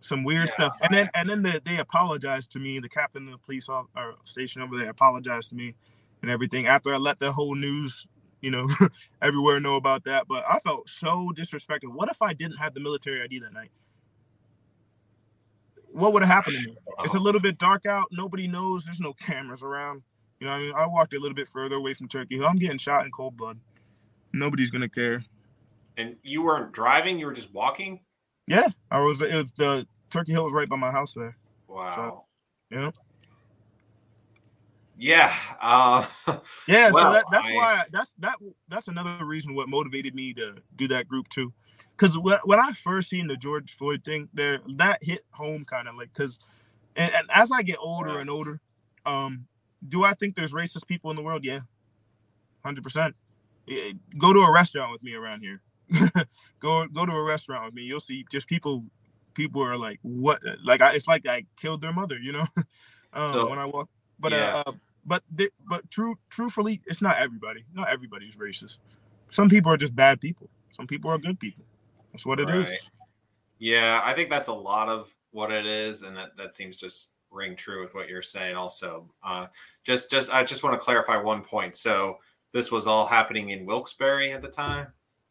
some weird yeah, stuff, and then and then they, they apologized to me. The captain of the police or station over there apologized to me and everything after I let the whole news you know, everywhere know about that. But I felt so disrespected. What if I didn't have the military ID that night? What would have happened to me? It's a little bit dark out. Nobody knows. There's no cameras around. You know, I mean, I walked a little bit further away from Turkey Hill. I'm getting shot in cold blood. Nobody's gonna care. And you weren't driving; you were just walking. Yeah, I was. It was the Turkey Hill was right by my house there. Wow. So, yeah. Yeah. Uh, yeah. Well, so that, that's I, why that's that that's another reason what motivated me to do that group too. Because when, when I first seen the George Floyd thing, there that hit home kind of like because, and, and, as I get older and older, um, do I think there's racist people in the world? Yeah, hundred percent. Go to a restaurant with me around here. go go to a restaurant with me. You'll see just people. People are like, what? Like I, it's like I killed their mother. You know. um, so, when I walk, but yeah. uh, but but true truthfully, it's not everybody. Not everybody's racist. Some people are just bad people. Some people are good people. That's what it right. is. Yeah, I think that's a lot of what it is, and that that seems just ring true with what you're saying. Also, uh, just just I just want to clarify one point. So this was all happening in Wilkes-Barre at the time.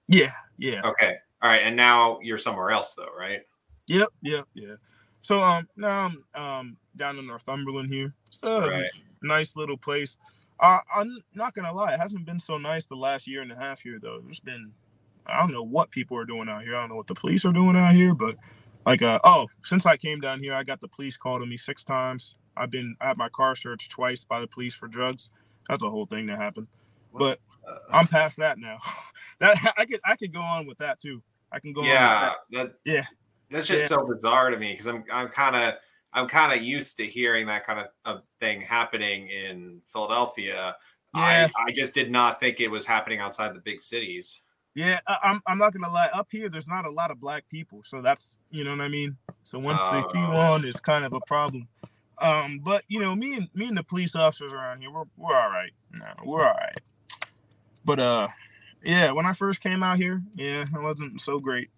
Yeah. Yeah. Okay. All right. And now you're somewhere else, though, right? Yep. Yep. Yeah. So um now I'm um down in Northumberland here. So right nice little place. Uh, I'm not gonna lie, it hasn't been so nice the last year and a half here though. There's been I don't know what people are doing out here. I don't know what the police are doing out here, but like uh oh, since I came down here, I got the police called on me six times. I've been I had my car searched twice by the police for drugs. That's a whole thing that happened. But uh, I'm past that now. that I could I could go on with that too. I can go yeah, that. that. yeah. That's just yeah. so bizarre to me because I'm I'm kind of I'm kind of used to hearing that kind of, of thing happening in Philadelphia. Yeah. I, I just did not think it was happening outside the big cities. Yeah, I'm, I'm not gonna lie. Up here, there's not a lot of black people, so that's you know what I mean. So once they see oh. one, it's kind of a problem. Um, but you know, me and me and the police officers around here, we're we're all right. No, we're all right. But uh, yeah, when I first came out here, yeah, it wasn't so great.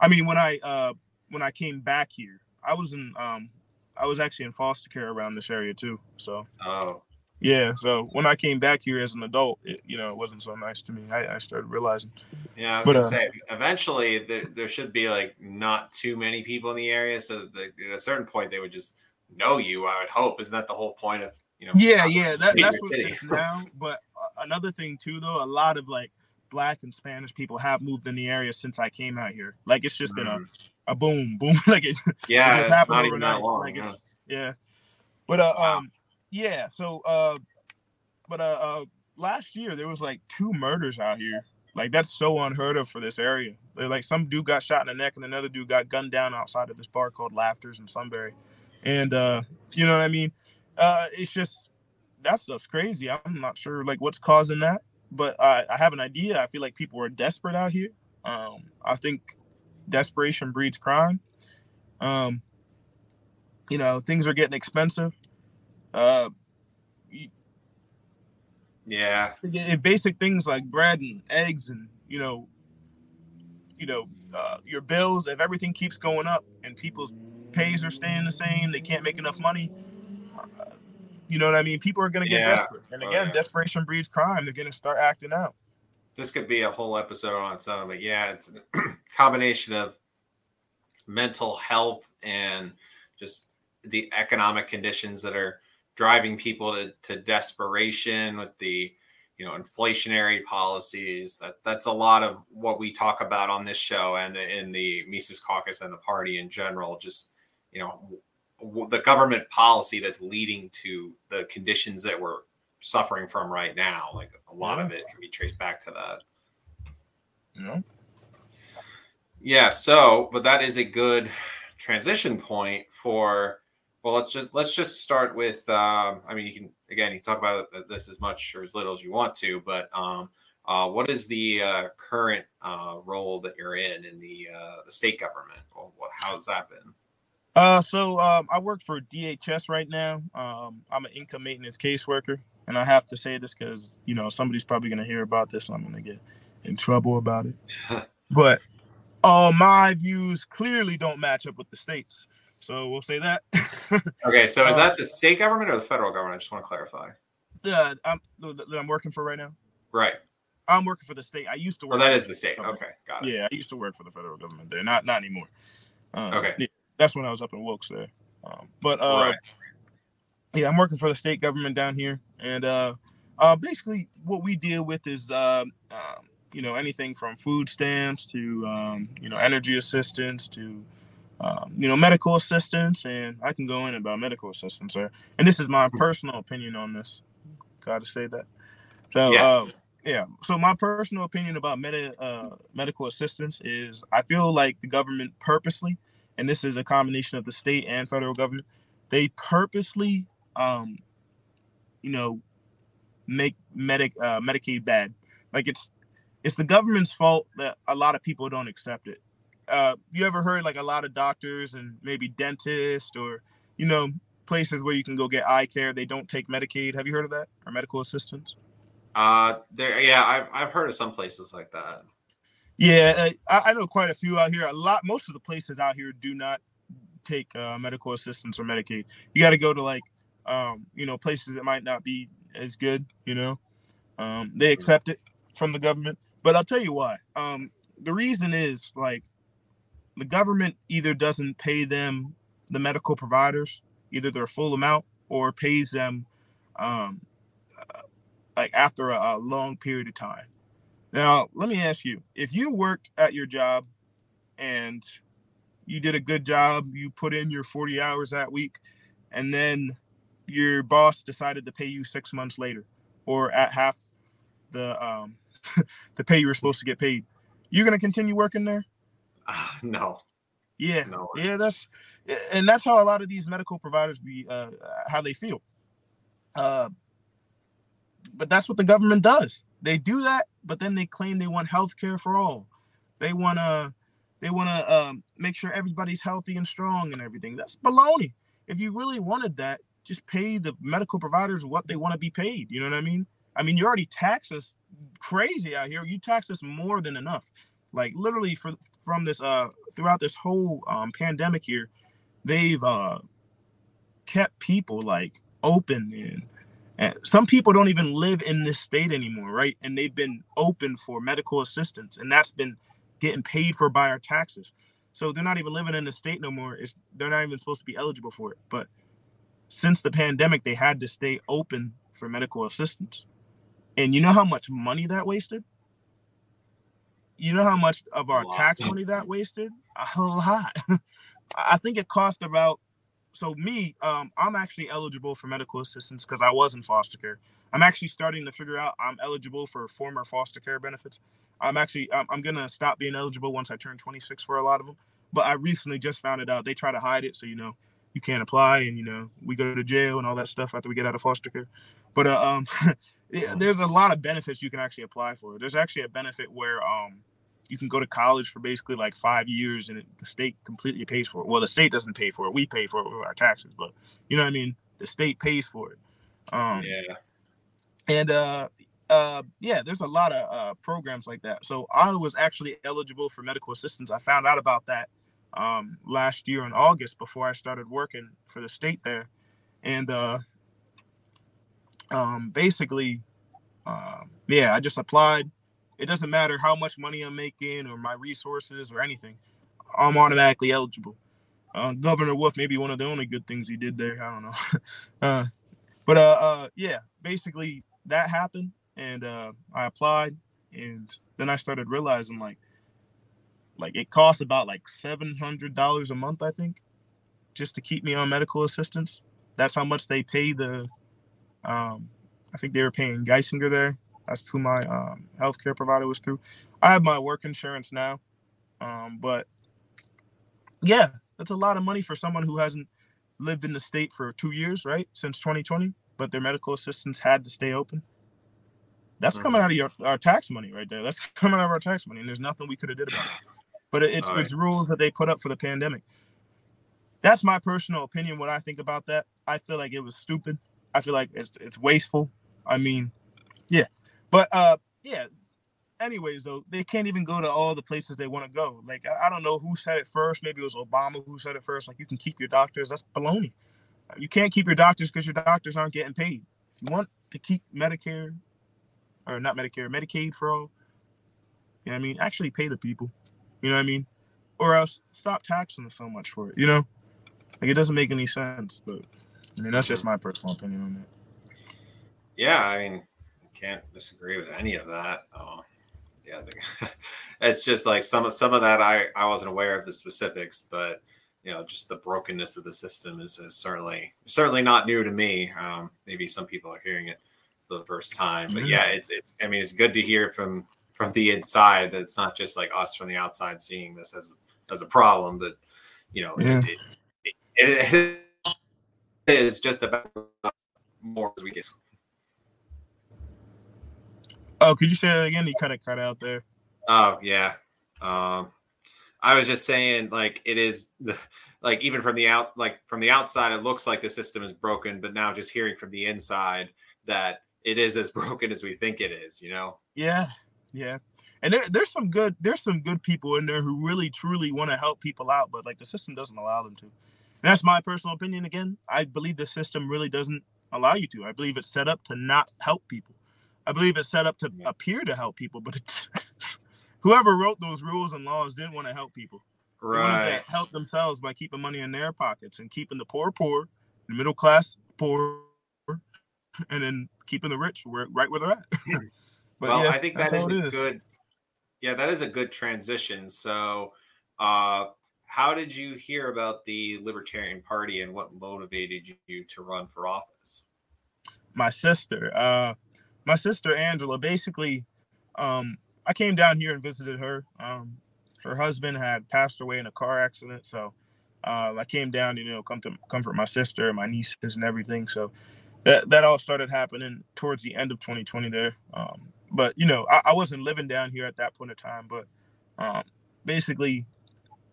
I mean, when I uh when I came back here, I was in um I was actually in foster care around this area too. So oh yeah. So when I came back here as an adult, it, you know, it wasn't so nice to me. I, I started realizing. Yeah, I was but, gonna uh, say eventually there, there should be like not too many people in the area, so that at a certain point they would just know you. I would hope. Isn't that the whole point of you know? Yeah, yeah. That, that's what it is now. But uh, another thing too, though, a lot of like black and Spanish people have moved in the area since I came out here. Like it's just mm. been a mm a boom, boom, like it. Yeah, happened not overnight. Long, like yeah. yeah. But uh, wow. um, yeah. So uh, but uh, uh, last year there was like two murders out here. Like that's so unheard of for this area. Like some dude got shot in the neck and another dude got gunned down outside of this bar called Laughters in Sunbury. And uh, you know what I mean? Uh, it's just that stuff's crazy. I'm not sure like what's causing that, but I, I have an idea. I feel like people are desperate out here. Um, I think desperation breeds crime. Um, you know, things are getting expensive. Uh, yeah. Basic things like bread and eggs, and you know, you know, uh, your bills. If everything keeps going up and people's pays are staying the same, they can't make enough money. Uh, you know what I mean? People are going to get yeah. desperate, and again, oh, desperation breeds crime. They're going to start acting out this could be a whole episode on its own, but yeah, it's a combination of mental health and just the economic conditions that are driving people to, to desperation with the you know inflationary policies. That that's a lot of what we talk about on this show and in the mises caucus and the party in general just you know the government policy that's leading to the conditions that we're suffering from right now. Like a lot yeah. of it can be traced back to that. Yeah. Yeah. So, but that is a good transition point for Well, let's just let's just start with. Um, I mean, you can again, you can talk about this as much or as little as you want to, but um, uh, what is the uh, current uh, role that you're in in the uh, the state government? Well, how's that been? Uh, so um, I work for DHS right now. Um, I'm an income maintenance caseworker, and I have to say this because you know somebody's probably going to hear about this, and I'm going to get in trouble about it. but all my views clearly don't match up with the states. So we'll say that. okay, so is uh, that the state government or the federal government? I just want to clarify. Yeah, I'm that I'm working for right now. Right. I'm working for the state. I used to work. Oh, that is the state. Okay, got it. Yeah, I used to work for the federal government there. Not not anymore. Uh, okay. Yeah, that's when I was up in Wilkes there. Um, but uh, right. Yeah, I'm working for the state government down here, and uh, uh, basically what we deal with is um, you know anything from food stamps to um, you know energy assistance to um, you know, medical assistance, and I can go in about medical assistance, sir. And this is my hmm. personal opinion on this. Got to say that. So, yeah. Uh, yeah. So my personal opinion about med- uh, medical assistance is I feel like the government purposely, and this is a combination of the state and federal government, they purposely, um, you know, make medic uh, Medicaid bad. Like it's it's the government's fault that a lot of people don't accept it. Uh, you ever heard like a lot of doctors and maybe dentists or you know places where you can go get eye care they don't take medicaid? Have you heard of that? Or medical assistance? Uh there yeah i've, I've heard of some places like that. Yeah uh, I, I know quite a few out here. A lot most of the places out here do not take uh, medical assistance or medicaid. You got to go to like um you know places that might not be as good you know? Um they accept it from the government. But i'll tell you why. Um the reason is like the government either doesn't pay them the medical providers either their full amount or pays them um, uh, like after a, a, long period of time. Now, let me ask you: if you worked at your job and you did a good job, you put in your 40 hours that week, and then your boss decided to pay you six months later, or at half the um, the pay you were supposed to get paid, you're gonna continue working there? Uh, no. Yeah. No. Yeah, that's and that's how a lot of these medical providers be uh how they feel. Uh but that's what the government does. They do that, but then they claim they want health care for all. They want to they want to um, make sure everybody's healthy and strong and everything. That's baloney. If you really wanted that, just pay the medical providers what they want to be paid. You know what I mean? I mean, you already tax us crazy out here. You tax us more than enough. Like literally for from this uh throughout this whole um pandemic here, they've uh kept people like open and and some people don't even live in this state anymore, right? And they've been open for medical assistance, and that's been getting paid for by our taxes. So they're not even living in the state no more. It's, they're not even supposed to be eligible for it. But since the pandemic, they had to stay open for medical assistance. And you know how much money that wasted? you know how much of our tax money that wasted? A whole lot. I think it cost about so me, um, I'm actually eligible for medical assistance because I was in foster care. I'm actually starting to figure out I'm eligible for former foster care benefits. I'm actually I'm, I'm gonna stop being eligible once I turn 26 for a lot of them. But I recently just found it out. They try to hide it, so you know you can't apply, and you know we go to jail and all that stuff after we get out of foster care. But uh, um, yeah, there's a lot of benefits you can actually apply for. There's actually a benefit where um you can go to college for basically like five years and it, the state completely pays for it. Well, the state doesn't pay for it. We pay for it with our taxes, but you know what I mean? The state pays for it. Um, yeah. And uh, uh, yeah, there's a lot of uh, programs like that. So I was actually eligible for medical assistance. I found out about that um, last year in August before I started working for the state there. And uh, um, basically, um, yeah, I just applied it doesn't matter how much money I'm making or my resources or anything. I'm automatically eligible. Uh, Governor Wolf may be one of the only good things he did there. I don't know. uh, but uh, uh, yeah, basically that happened, and uh, I applied, and then I started realizing like, like it costs about like seven hundred dollars a month, I think, just to keep me on medical assistance. That's how much they pay the. Um, I think they were paying Geisinger there that's who my um, healthcare provider was through. I have my work insurance now, um, but yeah, that's a lot of money for someone who hasn't lived in the state for two years, right, since 2020, but their medical assistance had to stay open. That's mm-hmm. coming out of your, our tax money right there. That's coming out of our tax money, and there's nothing we could have did about it. But it's right. it's rules that they put up for the pandemic. That's my personal opinion. What I think about that, I feel like it was stupid. I feel like it's it's wasteful. I mean, yeah, but uh, yeah. Anyways, though, they can't even go to all the places they want to go. Like I, I don't know who said it first. Maybe it was Obama who said it first. Like you can keep your doctors. That's baloney. You can't keep your doctors because your doctors aren't getting paid. If you want to keep Medicare, or not Medicare, Medicaid for all, you know what I mean? Actually pay the people. You know what I mean? Or else stop taxing so much for it. You know, like it doesn't make any sense. But I mean, that's just my personal opinion on that. Yeah, I mean, I can't disagree with any of that. Oh, yeah, it's just like some of some of that I I wasn't aware of the specifics, but you know, just the brokenness of the system is, is certainly certainly not new to me. Um, maybe some people are hearing it for the first time, but mm-hmm. yeah, it's it's. I mean, it's good to hear from from the inside that it's not just like us from the outside seeing this as as a problem. That you know, yeah. it, it, it, it is just about more as we get. Oh, could you say that again? You kind of cut out there. Oh yeah. Um, I was just saying, like it is, the, like even from the out, like from the outside, it looks like the system is broken, but now just hearing from the inside that it is as broken as we think it is, you know? Yeah, yeah. And there, there's some good, there's some good people in there who really truly want to help people out, but like the system doesn't allow them to. And that's my personal opinion. Again, I believe the system really doesn't allow you to. I believe it's set up to not help people. I believe it's set up to yeah. appear to help people, but whoever wrote those rules and laws didn't want to help people. Right. to help themselves by keeping money in their pockets and keeping the poor poor, the middle class poor, and then keeping the rich where, right where they're at. Well, yeah, I think that is a good. Yeah, that is a good transition. So, uh, how did you hear about the Libertarian Party and what motivated you to run for office? My sister, uh, my sister Angela, basically, um, I came down here and visited her. Um, her husband had passed away in a car accident, so uh, I came down to you know come to comfort my sister and my nieces and everything. So that that all started happening towards the end of 2020 there. Um, but you know I, I, wasn't living down here at that point in time. But um, basically,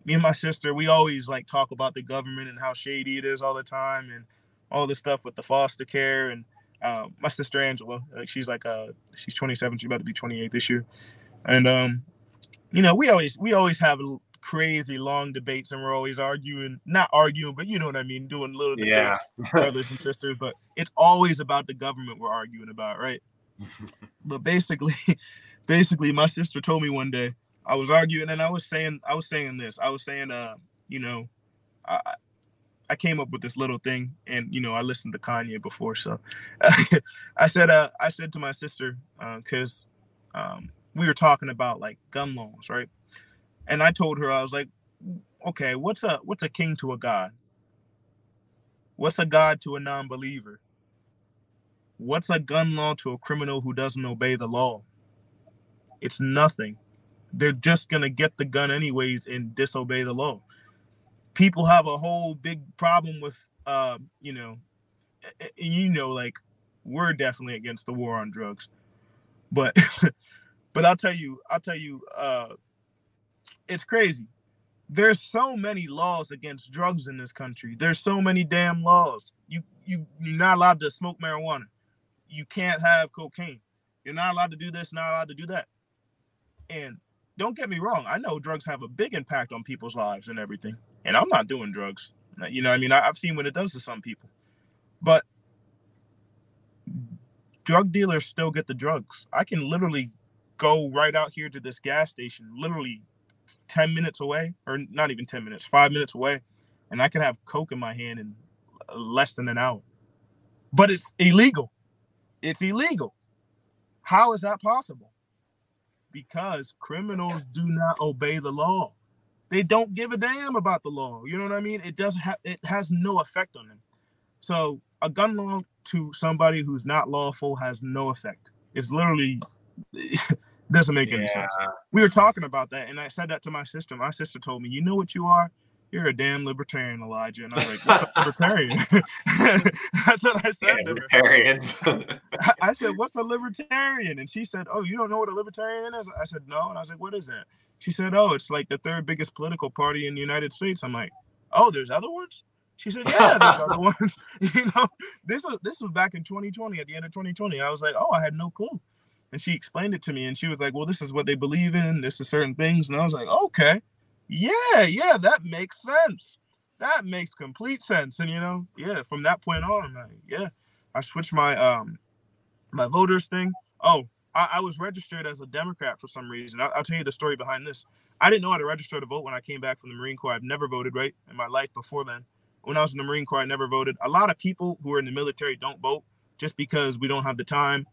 me and my sister we always like talk about the government and how shady it is all the time and all this stuff with the foster care and um, my sister Angela, like she's like uh she's 27, she's about to be 28 this year. And um, you know, we always we always have crazy long debates, and we're always arguing, not arguing, but you know what I mean, doing little yeah. debates, brothers and sisters. But it's always about the government we're arguing about, right? But basically, basically, my sister told me one day I was arguing, and I was saying, I was saying this, I was saying, uh, you know, I. I came up with this little thing, and you know, I listened to Kanye before, so I said, uh, I said to my sister, because uh, um, we were talking about like gun laws, right? And I told her I was like, okay, what's a what's a king to a god? What's a god to a non-believer? What's a gun law to a criminal who doesn't obey the law? It's nothing. They're just gonna get the gun anyways and disobey the law. People have a whole big problem with, uh, you know, you know, like we're definitely against the war on drugs, but But I'll tell you, I'll tell you, uh, it's crazy. There's so many laws against drugs in this country. There's so many damn laws. You you you're not allowed to smoke marijuana. You can't have cocaine. You're not allowed to do this, not allowed to do that. And don't get me wrong, I know drugs have a big impact on people's lives and everything. And I'm not doing drugs. You know, I mean, I, I've seen what it does to some people. But drug dealers still get the drugs. I can literally go right out here to this gas station, literally 10 minutes away, or not even 10 minutes, five minutes away, and I can have Coke in my hand in less than an hour. But it's illegal. It's illegal. How is that possible? Because criminals do not obey the law. They don't give a damn about the law. You know what I mean? It doesn't have it has no effect on them. So a gun law to somebody who's not lawful has no effect. It's literally doesn't make yeah. any sense. We were talking about that, and I said that to my sister. My sister told me, "You know what you are? You're a damn libertarian, Elijah. And I was like, what's a libertarian? That's what I said. Yeah, libertarians. I said, what's a libertarian? And she said, oh, you don't know what a libertarian is? I said, no. And I was like, what is that? She said, oh, it's like the third biggest political party in the United States. I'm like, oh, there's other ones? She said, yeah, there's other ones. you know, this was this was back in 2020, at the end of 2020. I was like, oh, I had no clue. And she explained it to me and she was like, well, this is what they believe in. This is certain things. And I was like, okay yeah, yeah, that makes sense. That makes complete sense. And you know, yeah, from that point on, yeah, I switched my um my voters thing. Oh, I, I was registered as a Democrat for some reason. I, will tell you the story behind this. I didn't know how to register to vote when I came back from the Marine Corps. I've never voted right in my life before then. When I was in the Marine Corps, I never voted. A lot of people who are in the military don't vote just because we don't have the time.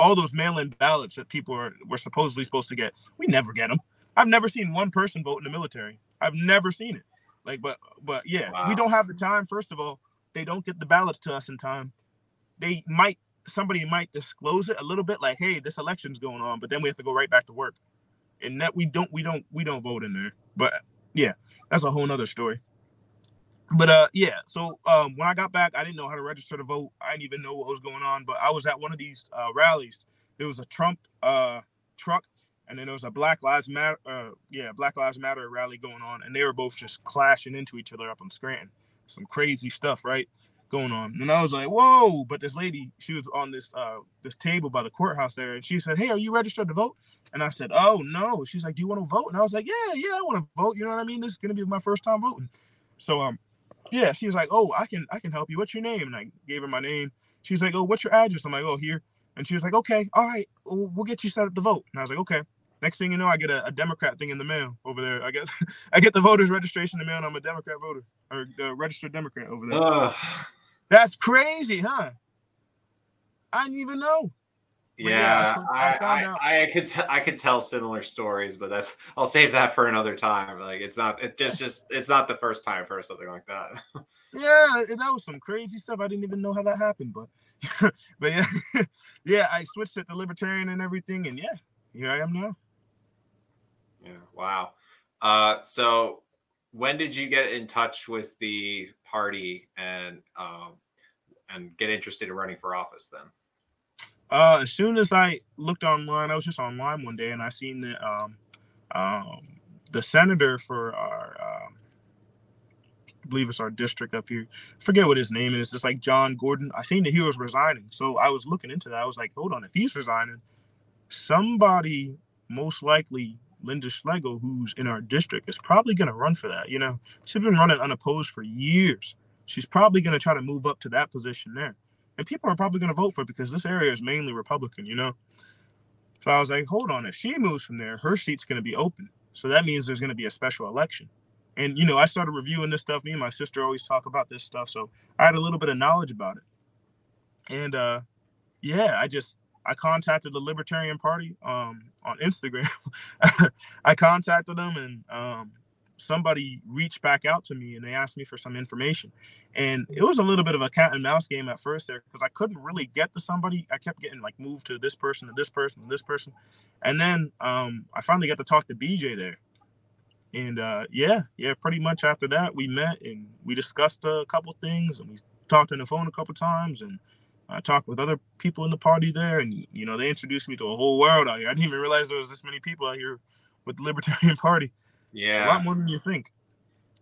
All those mail-in ballots that people are were supposedly supposed to get, we never get them. I've never seen one person vote in the military. I've never seen it. Like, but but yeah, wow. we don't have the time. First of all, they don't get the ballots to us in time. They might somebody might disclose it a little bit, like, hey, this election's going on, but then we have to go right back to work. And that we don't we don't we don't vote in there. But yeah, that's a whole nother story. But uh yeah, so um when I got back, I didn't know how to register to vote. I didn't even know what was going on, but I was at one of these uh rallies. There was a Trump uh truck and then there was a Black Lives Matter, uh, yeah, Black Lives Matter rally going on, and they were both just clashing into each other up in Scranton. Some crazy stuff, right, going on. And I was like, whoa! But this lady, she was on this uh this table by the courthouse there, and she said, hey, are you registered to vote? And I said, oh no. She's like, do you want to vote? And I was like, yeah, yeah, I want to vote. You know what I mean? This is gonna be my first time voting. So um, yeah, she was like, oh, I can I can help you. What's your name? And I gave her my name. She's like, oh, what's your address? I'm like, oh, here. And she was like, okay, all right, we'll, we'll get you set up to vote. And I was like, okay. Next thing you know, I get a, a, Democrat thing in the mail over there. I guess I get the voters registration in the mail, and I'm a Democrat voter or registered Democrat over there. Uh, That's crazy, huh? I didn't even know. yeah, yeah, I, I, I, I, could t- I could tell similar stories, but that's I'll save that for another time. Like it's not it just just it's not the first time for something like that. yeah, that was some crazy stuff. I didn't even know how that happened, but but yeah, yeah, I switched it to libertarian and everything, and yeah, here I am now. Yeah. Wow. Uh, so when did you get in touch with the party and um, and get interested in running for office then? Uh, as soon as I looked online, I was just online one day and I seen that um, um, the senator for our, um, I believe it's our district up here. forget what his name is. It's like John Gordner. I seen that he was resigning, so I was looking into that. I was like, hold on, if he's resigning, somebody most likely Lynda Schlegel, who's in our district, is probably going to run for that. You know, she's been running unopposed for years. She's probably going to try to move up to that position there. And people are probably going to vote for it because this area is mainly Republican, you know? So I was like, hold on, if she moves from there, her seat's going to be open. So that means there's going to be a special election. And, you know, I started reviewing this stuff. Me and my sister always talk about this stuff. So I had a little bit of knowledge about it. And, uh, yeah, I just, I contacted the Libertarian Party um, on Instagram. I contacted them and um, somebody reached back out to me and they asked me for some information. And it was a little bit of a cat and mouse game at first there because I couldn't really get to somebody. I kept getting like moved to this person, to this person, to this person. And then um, I finally got to talk to BJ there. And uh, yeah, yeah, pretty much after that, we met and we discussed a couple things and we talked on the phone a couple times and I talked with other people in the party there, and you know they introduced me to a whole world out here. I didn't even realize there was this many people out here with the Libertarian Party. Yeah, a lot more than you think.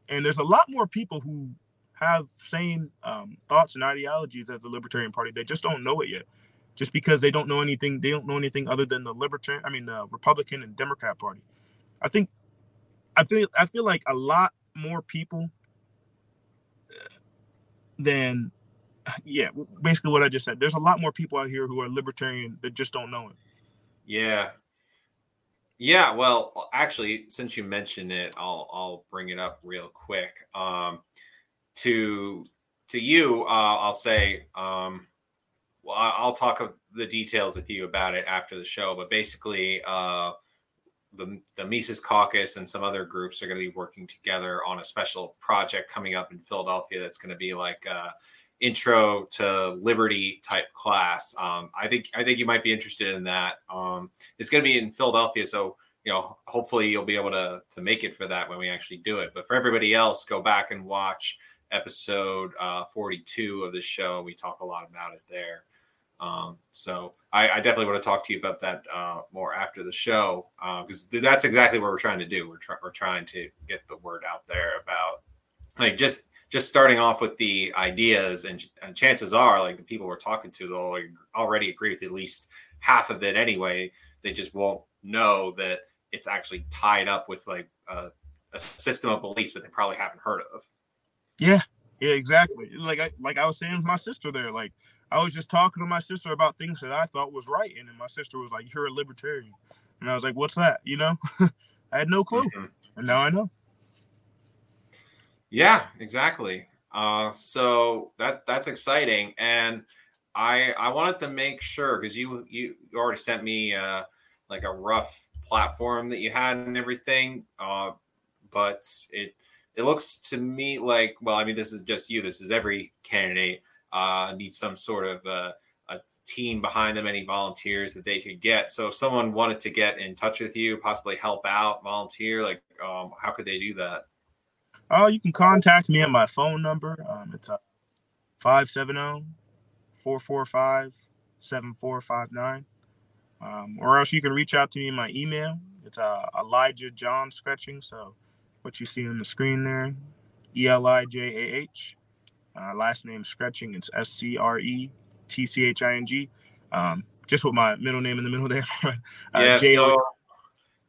And there's a lot more people who have same um, thoughts and ideologies as the Libertarian Party. They just don't know it yet, just because they don't know anything. They don't know anything other than the Libertarian. I mean, the Republican and Democrat Party. I think, I feel, I feel like a lot more people uh, than yeah, basically what I just said. There's a lot more people out here who are libertarian that just don't know it. Yeah. Yeah, well, actually, since you mentioned it, I'll I'll bring it up real quick. Um, to to you, uh, I'll say, um, well, I'll talk of the details with you about it after the show. But basically, uh, the the Mises Caucus and some other groups are going to be working together on a special project coming up in Philadelphia. That's going to be like. Uh, intro to liberty type class. Um, I think I think you might be interested in that. Um, it's going to be in Philadelphia, so you know, hopefully you'll be able to to make it for that when we actually do it. But for everybody else, go back and watch episode uh, 42 of the show. We talk a lot about it there. Um, so I, I, definitely want to talk to you about that uh, more after the show because uh, that's exactly what we're trying to do. We're, try- we're trying to get the word out there about like just just starting off with the ideas and, and chances are like the people we're talking to they'll already agree with at least half of it anyway. They just won't know that it's actually tied up with like a, a system of beliefs that they probably haven't heard of. Yeah, yeah, exactly. Like I like I was saying with my sister there, like I was just talking to my sister about things that I thought was right, and then my sister was like, "You're a libertarian," and I was like, "What's that?" You know, I had no clue, mm-hmm. and now I know. Yeah, exactly. Uh, so that that's exciting, and I I wanted to make sure because you you already sent me uh, like a rough platform that you had and everything, uh, but it it looks to me like well, I mean, this is just you. This is every candidate uh, needs some sort of uh, a team behind them, any volunteers that they could get. So if someone wanted to get in touch with you, possibly help out, volunteer, like um, how could they do that? Oh, you can contact me at my phone number. Um, it's 570 445 7459. Um, or else you can reach out to me in my email. It's uh, Elijah John Scretching. So what you see on the screen there, E L I J A H uh, last name Scretching. It's S C R E T C H I N G. Um, just with my middle name in the middle there. uh, yeah, so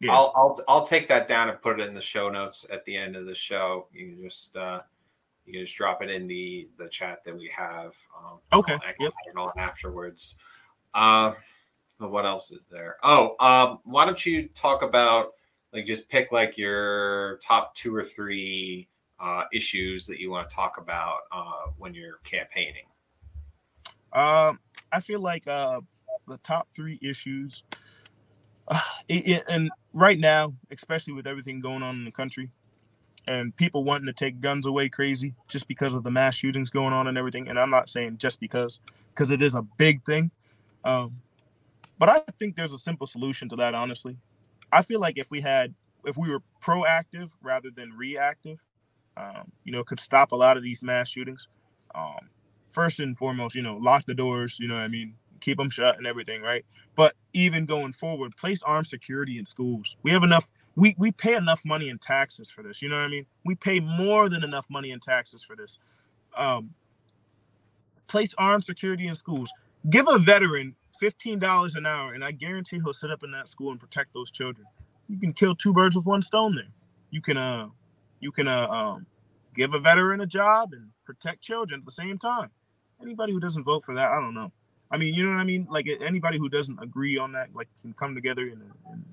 yeah. I'll, I'll I'll take that down and put it in the show notes at the end of the show. You can just uh, you can just drop it in the the chat that we have. Um, okay. I can yep. it on afterwards. Uh, what else is there? Oh, um, why don't you talk about like just pick like your top two or three uh, issues that you want to talk about uh, when you're campaigning? Um, I feel like uh, the top three issues, and right now, especially with everything going on in the country, and people wanting to take guns away crazy just because of the mass shootings going on and everything. And I'm not saying just because, because it is a big thing. Um, but I think there's a simple solution to that. Honestly, I feel like if we had, if we were proactive rather than reactive, um, you know, could stop a lot of these mass shootings. Um, first and foremost, you know, lock the doors, you know I mean? Keep them shut and everything, right? But even going forward, place armed security in schools. We have enough, we, we pay enough money in taxes for this, you know what I mean? We pay more than enough money in taxes for this. Um, place armed security in schools. Give a veteran $15 an hour, and I guarantee he'll sit up in that school and protect those children. You can kill two birds with one stone there. You can uh you can uh, um, give a veteran a job and protect children at the same time. Anybody who doesn't vote for that, I don't know. I mean, you know what I mean? Like anybody who doesn't agree on that, like can come together in, in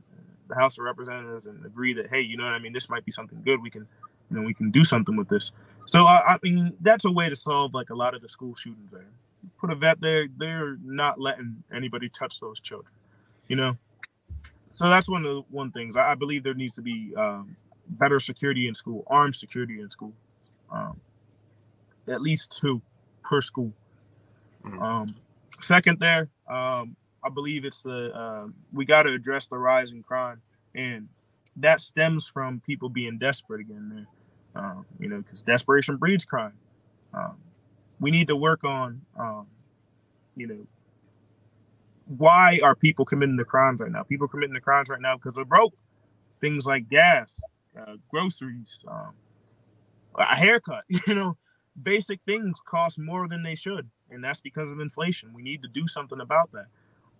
the House of Representatives and agree that, hey, you know what I mean? This might be something good. We can, you know, we can do something with this. So I, I mean, that's a way to solve like a lot of the school shootings. There, put a vet there. They're not letting anybody touch those children. You know. So that's one of the one things I, I believe there needs to be um, better security in school, armed security in school, um, at least two per school. Mm-hmm. Um, second, there, um, I believe it's the uh, we got to address the rise in crime, and that stems from people being desperate again. There, um, you know, because desperation breeds crime. Um, we need to work on, um, you know, why are people committing the crimes right now? People committing the crimes right now because they're broke. Things like gas, uh, groceries, um, a haircut. You know, basic things cost more than they should, and that's because of inflation. We need to do something about that.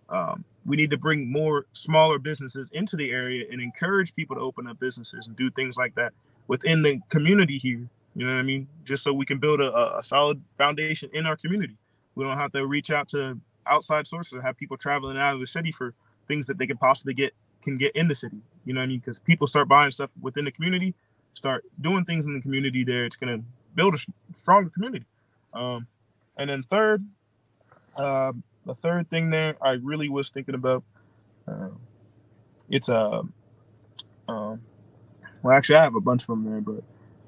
Um, we need to bring more smaller businesses into the area and encourage people to open up businesses and do things like that within the community here. You know what I mean? Just so we can build a, a solid foundation in our community. We don't have to reach out to outside sources or have people traveling out of the city for things that they can possibly get can get in the city. You know what I mean? Because people start buying stuff within the community, start doing things in the community there. It's going to build a stronger community. Um, and then third, uh, the third thing there I really was thinking about, uh, it's a, um, well, actually I have a bunch of them there, but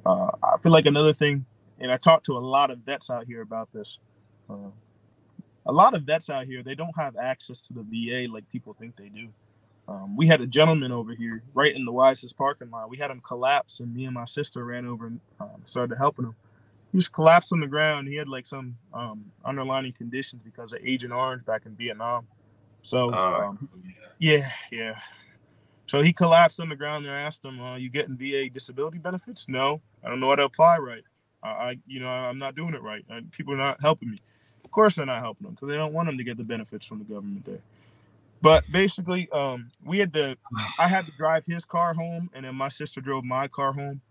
uh, I feel like another thing, and I talked to a lot of vets out here about this. Uh, a lot of vets out here, they don't have access to the VA like people think they do. Um, we had a gentleman over here right in the wisest parking lot. We had him collapse, and me and my sister ran over and um, started helping him. He just collapsed on the ground. He had like some um, underlying conditions because of Agent Orange back in Vietnam. So, uh, yeah, yeah. So he collapsed on the ground and I asked him, uh, "You getting VA disability benefits?" No, I don't know how to apply right. I, I you know, I'm not doing it right. I, people are not helping me. Of course, they're not helping them because they don't want them to get the benefits from the government there. But basically, um, we had to. I had to drive his car home, and then my sister drove my car home.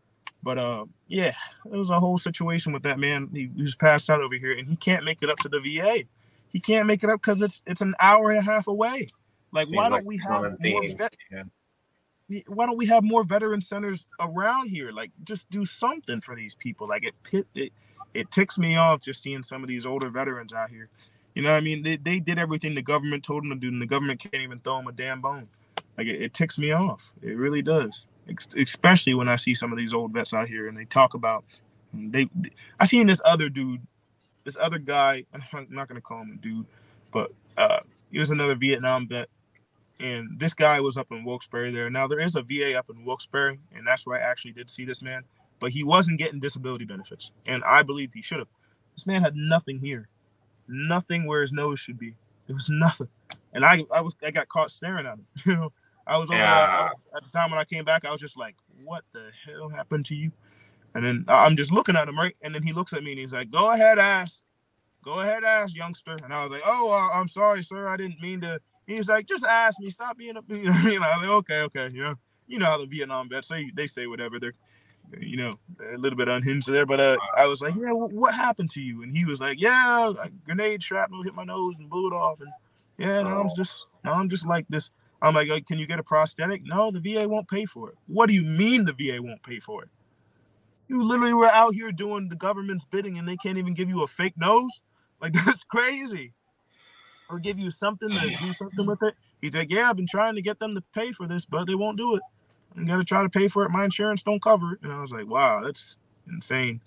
But uh, yeah, it was a whole situation with that man. He, he was passed out over here, and he can't make it up to the VA. He can't make it up because it's it's an hour and a half away. Like, Seems why don't like we have more vet- yeah. why don't we have more veteran centers around here? Like, just do something for these people. Like, it pit it it ticks me off just seeing some of these older veterans out here you know what I mean? They, they did everything the government told them to do, and the government can't even throw them a damn bone. Like it, it ticks me off. It really does. Especially when I see some of these old vets out here and they talk about they. I seen this other dude, this other guy. I'm not gonna call him a dude, but uh, he was another Vietnam vet, and this guy was up in Wilkes-Barre there. Now there is a VA up in Wilkes-Barre, and that's where I actually did see this man, but he wasn't getting disability benefits, and I believed he should have. This man had nothing here nothing where his nose should be. There was nothing, and I I was I got caught staring at him. You know, I was, yeah. at the time when I came back, I was just like, "What the hell happened to you?" And then I'm just looking at him, right? And then he looks at me and he's like, "Go ahead, ask. Go ahead, ask, youngster." And I was like, "Oh, uh, I'm sorry, sir. I didn't mean to." He's like, "Just ask me. Stop being a." You know, I mean, I was like, "Okay, okay, you know, you know how the Vietnam vets say they say whatever. They're you know, a little bit unhinged there. But uh, I was like, yeah, what happened to you? And he was like, yeah, a grenade shrapnel hit my nose and blew it off. And yeah, now I'm oh. just, now I'm just like this. I'm like, can you get a prosthetic? No, the VA won't pay for it. What do you mean the VA won't pay for it? You literally were out here doing the government's bidding and they can't even give you a fake nose? Like, that's crazy. Or give you something to do something with it. He's like, yeah, I've been trying to get them to pay for this, but they won't do it. I gotta try to pay for it. My insurance don't cover it. And I was like, wow, that's insane.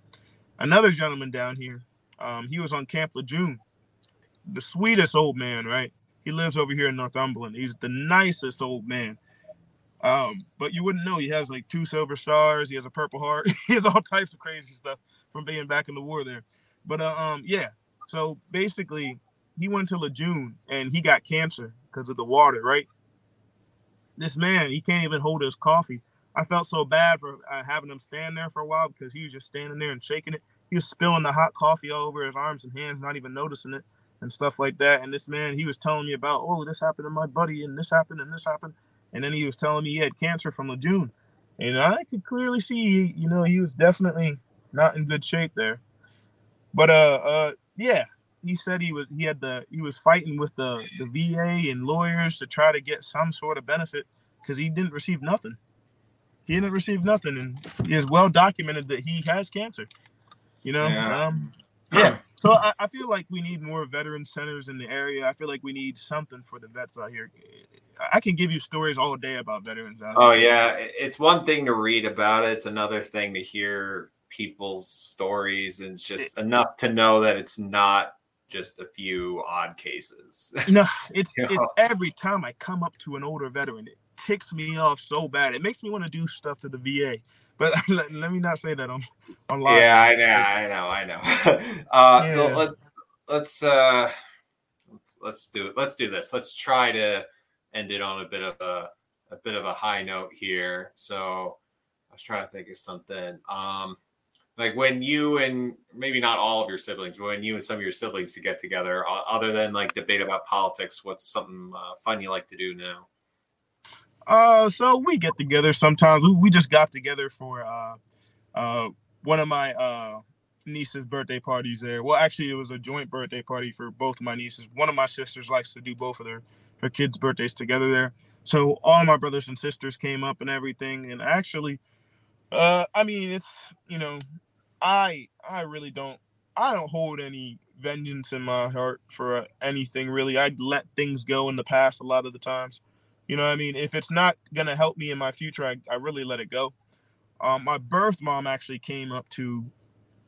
Another gentleman down here, um, he was on Camp Lejeune. The sweetest old man, right? He lives over here in Northumberland. He's the nicest old man. Um, but you wouldn't know he has like two silver stars. He has a purple heart. he has all types of crazy stuff from being back in the war there. But uh, um, yeah. So basically, he went to Lejeune and he got cancer because of the water, right? this man, he can't even hold his coffee. I felt so bad for uh, having him stand there for a while because he was just standing there and shaking it. He was spilling the hot coffee all over his arms and hands, not even noticing it and stuff like that. And this man, he was telling me about, oh, this happened to my buddy and this happened and this happened. And then he was telling me he had cancer from Lejeune. And I could clearly see, you know, he was definitely not in good shape there. But uh, uh, yeah, he said he was he had the he was fighting with the the VA and lawyers to try to get some sort of benefit because he didn't receive nothing. He didn't receive nothing, and it is well documented that he has cancer. You know, yeah. Um, yeah. So I, I, feel like we need more veteran centers in the area. I feel like we need something for the vets out here. I can give you stories all day about veterans out oh, here. yeah, it's one thing to read about it. It's another thing to hear people's stories, and it's just it, enough to know that it's not just a few odd cases. no, it's you know? it's every time I come up to an older veteran, it ticks me off so bad. It makes me want to do stuff to the VA. But let, let me not say that on on live. Yeah, I know, I know, I know. uh, yeah. So let's let's uh let's let's do it. Let's do this. Let's try to end it on a bit of a a bit of a high note here. So I was trying to think of something. Um, like when you and maybe not all of your siblings, but when you and some of your siblings to get together, other than like debate about politics, what's something uh, fun you like to do now? Uh, so we get together sometimes. We, we just got together for uh, uh, one of my uh niece's birthday parties there. Well, actually, it was a joint birthday party for both of my nieces. One of my sisters likes to do both of their her kids' birthdays together there. So all my brothers and sisters came up and everything. And actually, uh, I mean, it's you know, I I really don't I don't hold any vengeance in my heart for anything really. I let things go in the past a lot of the times. You know what I mean? If it's not gonna help me in my future, I, I really let it go. Um, my birth mom actually came up to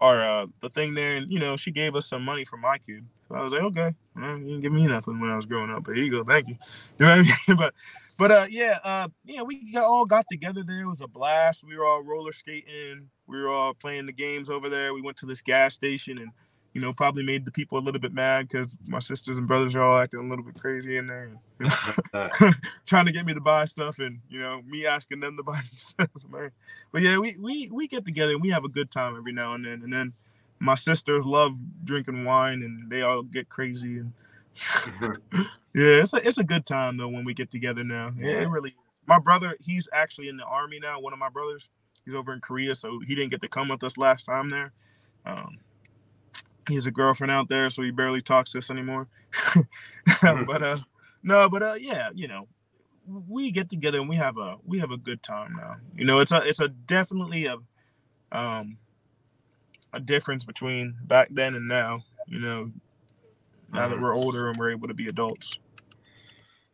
our uh, the thing there, and you know, she gave us some money for my kid. So I was like, okay, you didn't give me nothing when I was growing up, but here you go, thank you. You know what I mean? but but uh, yeah, uh, yeah, we got, all got together there. It was a blast. We were all roller skating. We were all playing the games over there. We went to this gas station and you know, probably made the people a little bit mad because my sisters and brothers are all acting a little bit crazy in there, you know, trying to get me to buy stuff, and you know, me asking them to buy stuff. But yeah, we we we get together and we have a good time every now and then. And then my sisters love drinking wine, and they all get crazy. And yeah, it's a it's a good time though when we get together now. Yeah, it really is. My brother, he's actually in the army now. One of my brothers, he's over in Korea, so he didn't get to come with us last time there. Um, he has a girlfriend out there, so he barely talks to us anymore. but uh, no, but uh, yeah, you know, we get together and we have a we have a good time now. You know, it's a it's a definitely a um a difference between back then and now. You know, now that mm-hmm. we're older and we're able to be adults.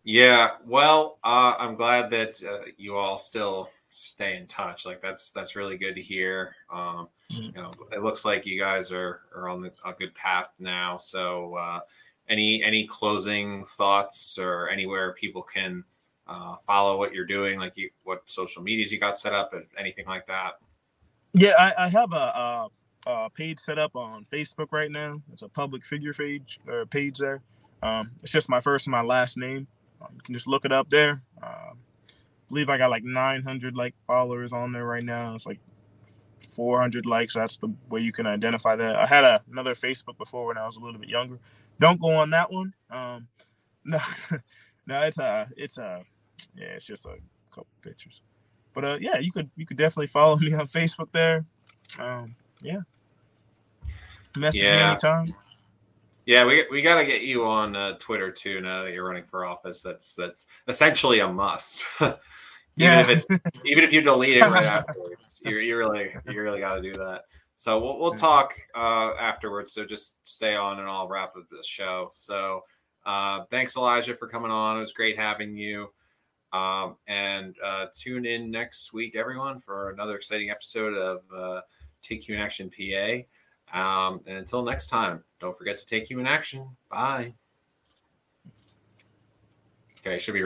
Yeah, well, uh, I'm glad that uh, you all still stay in touch. Like that's that's really good to hear. Um, mm-hmm. You know, it looks like you guys are are on the, a good path now. So, uh, any any closing thoughts or anywhere people can uh, follow what you're doing, like you, what social medias you got set up, and anything like that? Yeah, I, I have a, a, a, page set up on Facebook right now. It's a public figure page or page there. Um, it's just my first and my last name. Um, you can just look it up there. Um, believe I got like 900 like followers on there right now. It's like 400 likes. That's the way you can identify that. I had a, another Facebook before when I was a little bit younger. Don't go on that one. Um, no, no, it's a, it's a, yeah, it's just a couple pictures. But uh, yeah, you could you could definitely follow me on Facebook there. Um, yeah. Message yeah. me anytime. Yeah, we we got to get you on uh, Twitter too. Now that you're running for office, that's that's essentially a must. even yeah. if it's even if you delete it right afterwards, you you really you really got to do that. So we'll we'll talk uh, afterwards. So just stay on, and I'll wrap up this show. So uh, thanks, Elijah, for coming on. It was great having you. Um, and uh, tune in next week, everyone, for another exciting episode of uh, Take Human Action PA. Um, and until next time, don't forget to take human action. Bye. Okay, should be.